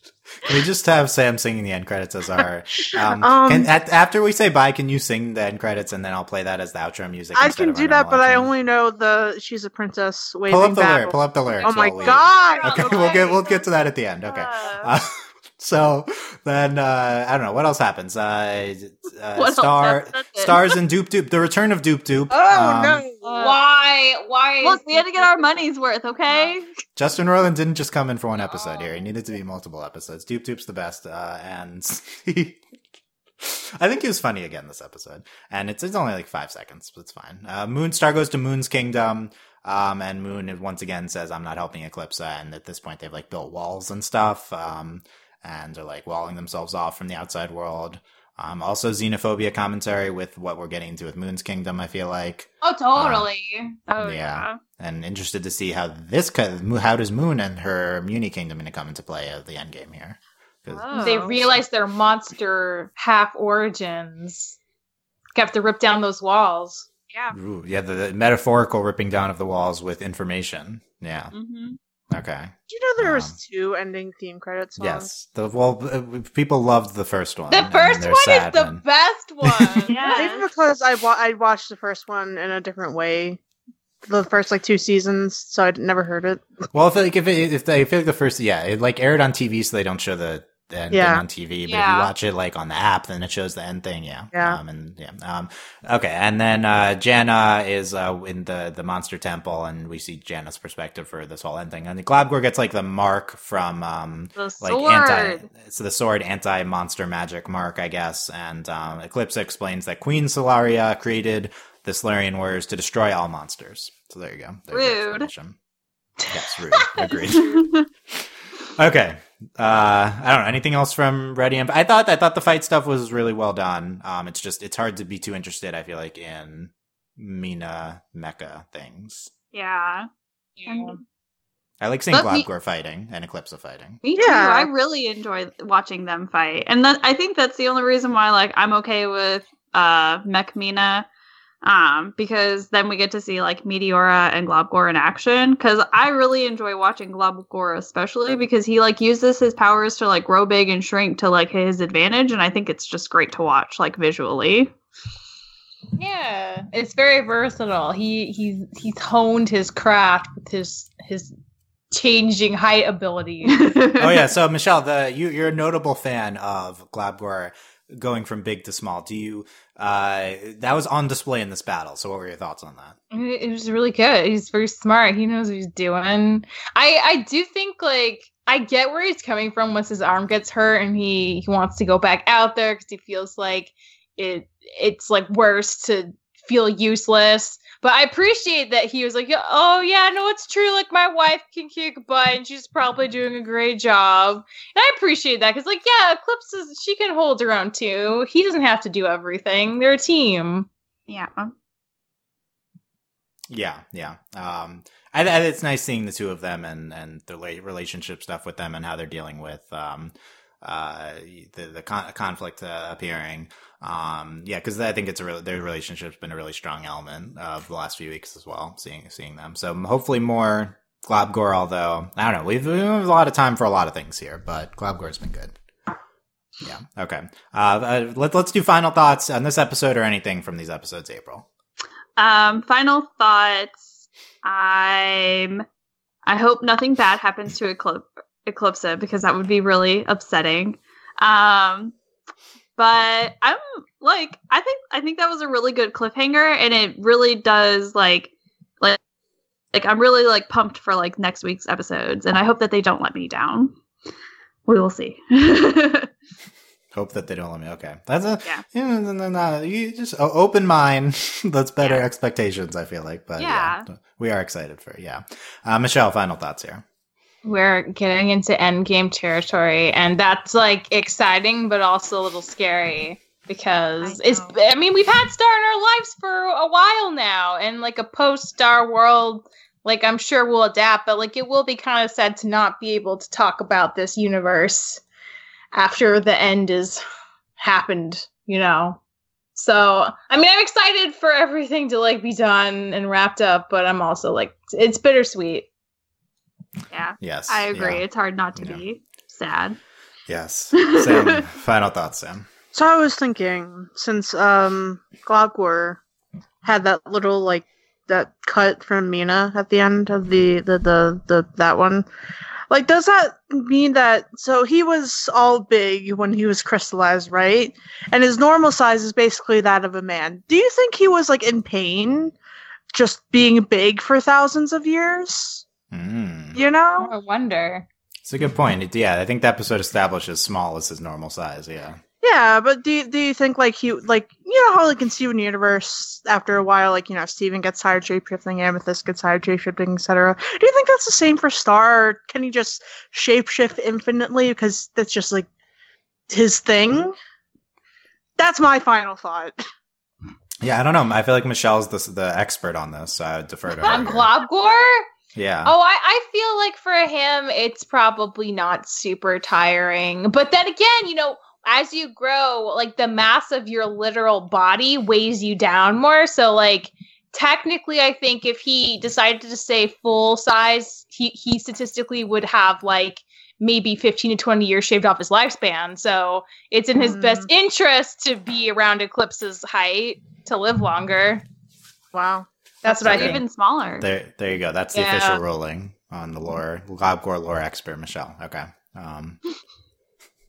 We just have Sam singing the end credits as our? Um, Um, at, after we say bye, can you sing the end credits and then I'll play that as the outro music? I can do that, but I only know the "She's a Princess" waving pull up the lyric. Pull up the lyrics. Oh my god! Okay, we'll get we'll get to that at the end. Okay. Uh, so then uh, I don't know what else happens. Uh, uh, What star happens? Stars and Doop Doop. The return of Doop Doop. Oh Um, no! why? Why? Look, we had to get our money's worth, okay? Justin Roiland didn't just come in for one episode here. He needed to be multiple episodes. Doop Doop's the best, uh, and he, I think he was funny again this episode. And it's it's only like five seconds, but it's fine. Uh, Moonstar goes to Moon's kingdom, um, and Moon once again says, "I'm not helping Eclipse." And at this point, they've like built walls and stuff, um, and they're like walling themselves off from the outside world. Um, also xenophobia commentary with what we're getting into with Moon's kingdom. I feel like Oh, totally. Oh Yeah. yeah. and interested to see how this how does Moon and her Mewni Kingdom going to come into play at the end game here. 'Cause- Oh. they realize their monster half origins. Have to rip down those walls. Yeah. Ooh, yeah, the, the metaphorical ripping down of the walls with information. Yeah. hmm Okay. Did you know there Um, was two ending theme credits? Yes. The well, uh, people loved the first one. The first one is sad the when- best one. Yeah. Maybe because I wa- I watched the first one in a different way, the first like two seasons, so I'd never heard it. Well, if like if it, if they I feel like the first yeah, it like aired on TV, so they don't show the end Yeah. thing on TV. But if you Yeah. watch it like on the app, then it shows the end thing. Yeah. Yeah. Um, and yeah. Um, okay. And then uh, Janna is uh, in the the monster temple, and we see Janna's perspective for this whole end thing. And Globgor gets like the mark from um, The like sword. anti so the sword anti monster magic mark, I guess. And um, Eclipse explains that Queen Solaria created the Solarian warriors to destroy all monsters. So there you go. There's Rude. Yes, rude. Agreed. Okay. Uh, I don't know anything else from Ready and I thought I thought the fight stuff was really well done. Um, it's just it's hard to be too interested. I feel like in Mina mecha things. yeah. And I like seeing But we- fighting and Eclipse fighting. Me too. Yeah. I really enjoy watching them fight, and that, I think that's the only reason why like I'm okay with uh Mech Mina, um, because then we get to see like Meteora and Globgor in action. Because I really enjoy watching Globgor, especially because he like uses his powers to like grow big and shrink to like his advantage, and I think it's just great to watch like visually. Yeah, it's very versatile. He he's he's honed his craft with his his changing height abilities. oh yeah, so Michelle, the you you're a notable fan of Globgor going from big to small. Do you uh that was on display in this battle. So what were your thoughts on that? It was really good. He's very smart. He knows what he's doing. I I do think like I get where he's coming from once his arm gets hurt and he he wants to go back out there because he feels like it it's like worse to feel useless. But I appreciate that he was like, oh yeah, no, it's true. Like my wife can kick butt and she's probably doing a great job. And I appreciate that because like yeah, Eclipse is she can hold her own too. He doesn't have to do everything. They're a team. yeah. Yeah, yeah. Um, I, I, it's nice seeing the two of them and and the relationship stuff with them and how they're dealing with um, uh, the the con- conflict uh, appearing. Um, yeah, because I think it's a real their relationship's been a really strong element of the last few weeks as well. Seeing seeing them, so hopefully more Globgor. Although I don't know, we've, we have a lot of time for a lot of things here, but Globgor's been good. Yeah. Okay. Uh, uh, let, let's do final thoughts on this episode or anything from these episodes, April. Um, final thoughts. I'm. I hope nothing bad happens to Eclip- Eclipsa because that would be really upsetting. Um, but I'm like, I think I think that was a really good cliffhanger, and it really does like, like, like I'm really like pumped for like next week's episodes, and I hope that they don't let me down. We will see. Hope that they don't let me. Okay, that's a Yeah. yeah. No, no, no, you just open mind. that's better Yeah. expectations. I feel like, but yeah. Yeah. we are excited for it. Yeah, uh, Michelle. Final thoughts here. We're getting into endgame territory and that's like exciting but also a little scary because I it's i mean we've had star in our lives for a while now and like a post star world like i'm sure we'll adapt but like it will be kind of sad to not be able to talk about this universe after the end is happened you know? So i mean i'm excited for everything to like be done and wrapped up but i'm also like it's bittersweet yeah, Yes, I agree. Yeah. It's hard not to Yeah. be sad. Yes. Sam. final thoughts, Sam. So I was thinking, since um Globgor had that little like that cut from Mina at the end of the the the, the that one, like does that mean that so he was all big when he was crystallized, right? And his normal size is basically that of a man. Do you think he was like in pain just being big for thousands of years? Mm. You know? i wonder It's a good point. It- yeah, I think the episode establishes small as his normal size. Yeah. Yeah, but do you, do you think like he like you know how like in Steven Universe after a while like you know Steven gets tired shapeshifting, Amethyst gets tired shapeshifting, etc. Do you think that's the same for Star? Or can he just shapeshift infinitely because that's just like his thing? That's my final thought. Yeah, I don't know. I feel like Michelle's the the expert on this, so I would defer to her. on here. Globgor Yeah. Oh, I, I feel like for him, it's probably not super tiring. But then again, you know, as you grow, like the mass of your literal body weighs you down more. So, like, technically, I think if he decided to stay full size, he, he statistically would have like maybe 15 to 20 years shaved off his lifespan. So, it's in his Mm. best interest to be around Eclipse's height to live longer. Wow. That's, what I okay. think. Even smaller. There, there you go. That's the Yeah. official ruling on the lore. Globgor lore expert, Michelle. Okay. Um,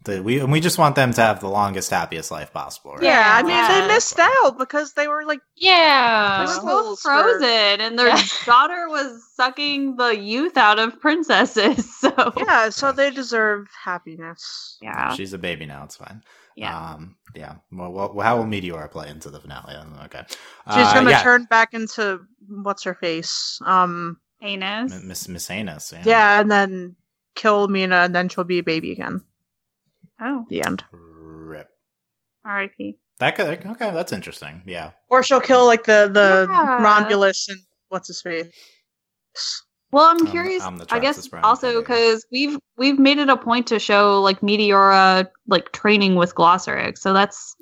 The, we and we just want them to have the longest, happiest life possible. Right? Yeah, I mean Yeah. they missed out because they were like Yeah. They were Schools both for- frozen, and their Yeah. daughter was sucking the youth out of princesses. So yeah, so they deserve happiness. yeah, She's a baby now. It's fine. Yeah. Um, yeah. Well, well, how will Meteora play into the finale? Okay. She's Uh, gonna yeah. turn back into what's her face? Um, Heinous. M- Miss Miss Heinous. Yeah. yeah, and then kill Mina, and then she'll be a baby again. Oh, The end. Rip. R.I.P. That could okay. That's interesting. Yeah. Or she'll kill like the the Yeah. Rhombulus and what's his face. Well, I'm I'm- curious. I'm I guess Traxxas also because we've we've made it a point to show like Meteora like training with Glossaryck, so that's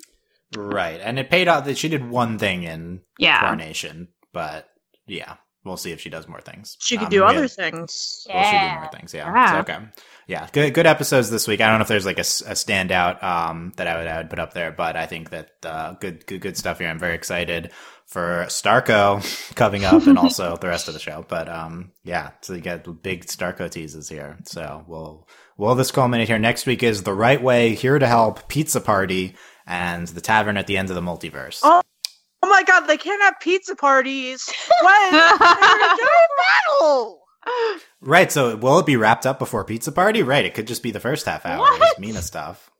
Right. And it paid off that she did one thing in yeah. Coronation, but yeah, we'll see if she does more things. She could Um, do we other had- things. Well, she did Yeah. more things. Yeah. Yeah. So, okay. Yeah. Good. Good episodes this week. I don't know if there's like a standout um, that I would I would put up there, but I think that uh, good good good stuff here. I'm very excited for Starco coming up and also the rest of the show. But um, yeah, so you get big Starco teases here. So we'll will this culminate here next week? Is the right way here to help pizza party and the tavern at the end of the multiverse. Oh. Oh my god, they can't have pizza parties when they're doing battle. Right. So will it be wrapped up before pizza party? Right. It could just be the first half hour is What? Mina stuff.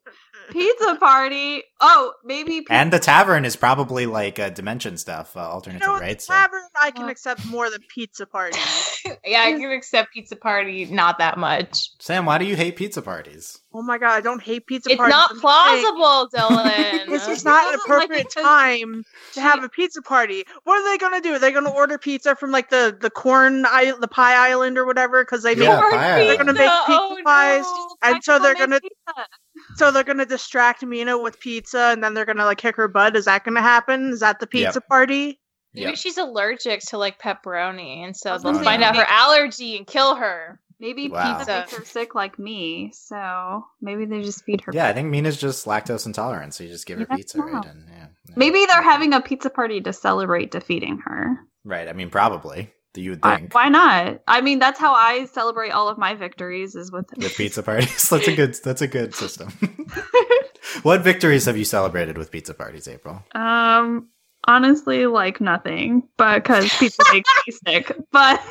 Pizza party. Oh, maybe. Pizza- And the tavern is probably like uh, dimension stuff, uh, You know, right? the So, tavern, I can accept more than pizza party. yeah, I can accept pizza party not that much. Sam, why do you hate pizza parties? Oh my god, I don't hate pizza It's parties. not I'm just saying, plausible, Dylan. This is not an doesn't like appropriate time to have a pizza party. What are they going to do? Are they going to order pizza from like the the corn I- the pie island or whatever because they yeah, make, they're going to make pizza Oh, pies no. and so they're going to Pizza. So they're going to distract Mina with pizza and then they're going to like kick her butt. Is that going to happen? Is that the Yep. pizza party? Maybe Yep. she's allergic to like pepperoni, and so I was they'll gonna find out her allergy and kill her. Maybe Wow. pizza makes her sick like me, so maybe they just feed her. Yeah, I think Mina's just lactose intolerant, so you just give her Yeah, pizza, right? And yeah, yeah. Maybe they're having a pizza party to celebrate defeating her. right. I mean, probably. You would Why, think why not? I mean, that's how I celebrate all of my victories is with with pizza parties. that's a good. That's a good system. what victories have you celebrated with pizza parties, April? um, honestly, like nothing, but because pizza makes me sick. But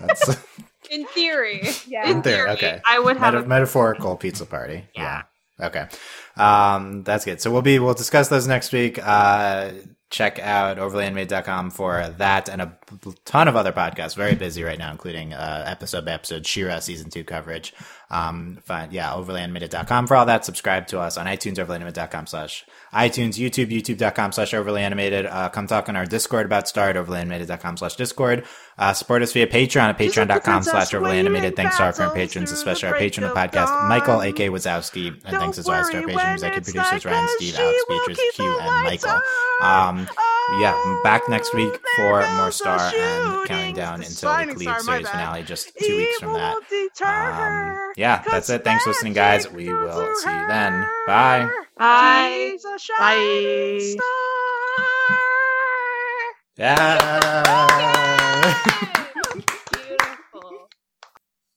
That's In theory, yeah. in theory, okay. I would have meta- a metaphorical pizza party. Yeah. Okay. Um, that's good. So we'll be we'll discuss those next week. Uh, check out overlyanimated.com for that and a ton of other podcasts. Very busy right now, including uh, episode by episode She-Ra season two coverage. Um, fine. Yeah, overlyanimated.com for all that. Subscribe to us on iTunes, overlyanimated.com slash iTunes, YouTube, youtube.com slash overlyanimated. Uh, come talk on our Discord about Star at overlyanimated.com slash Discord. Uh, support us via Patreon at patreon.com slash overlyanimated. Thanks to our current patrons, especially our patron of the podcast, Michael, A.K. Wazowski. And thanks as always to our patron executive producers, Ryan, Steve, Alex, Beatrice, Q, and Michael. Um, yeah, I'm back next week for more Star and counting down until the Khalid series finale just two weeks from that. Um, yeah, that's it. Thanks for listening, guys. We will see you then. Bye. Bye. Bye. Yeah. Yay!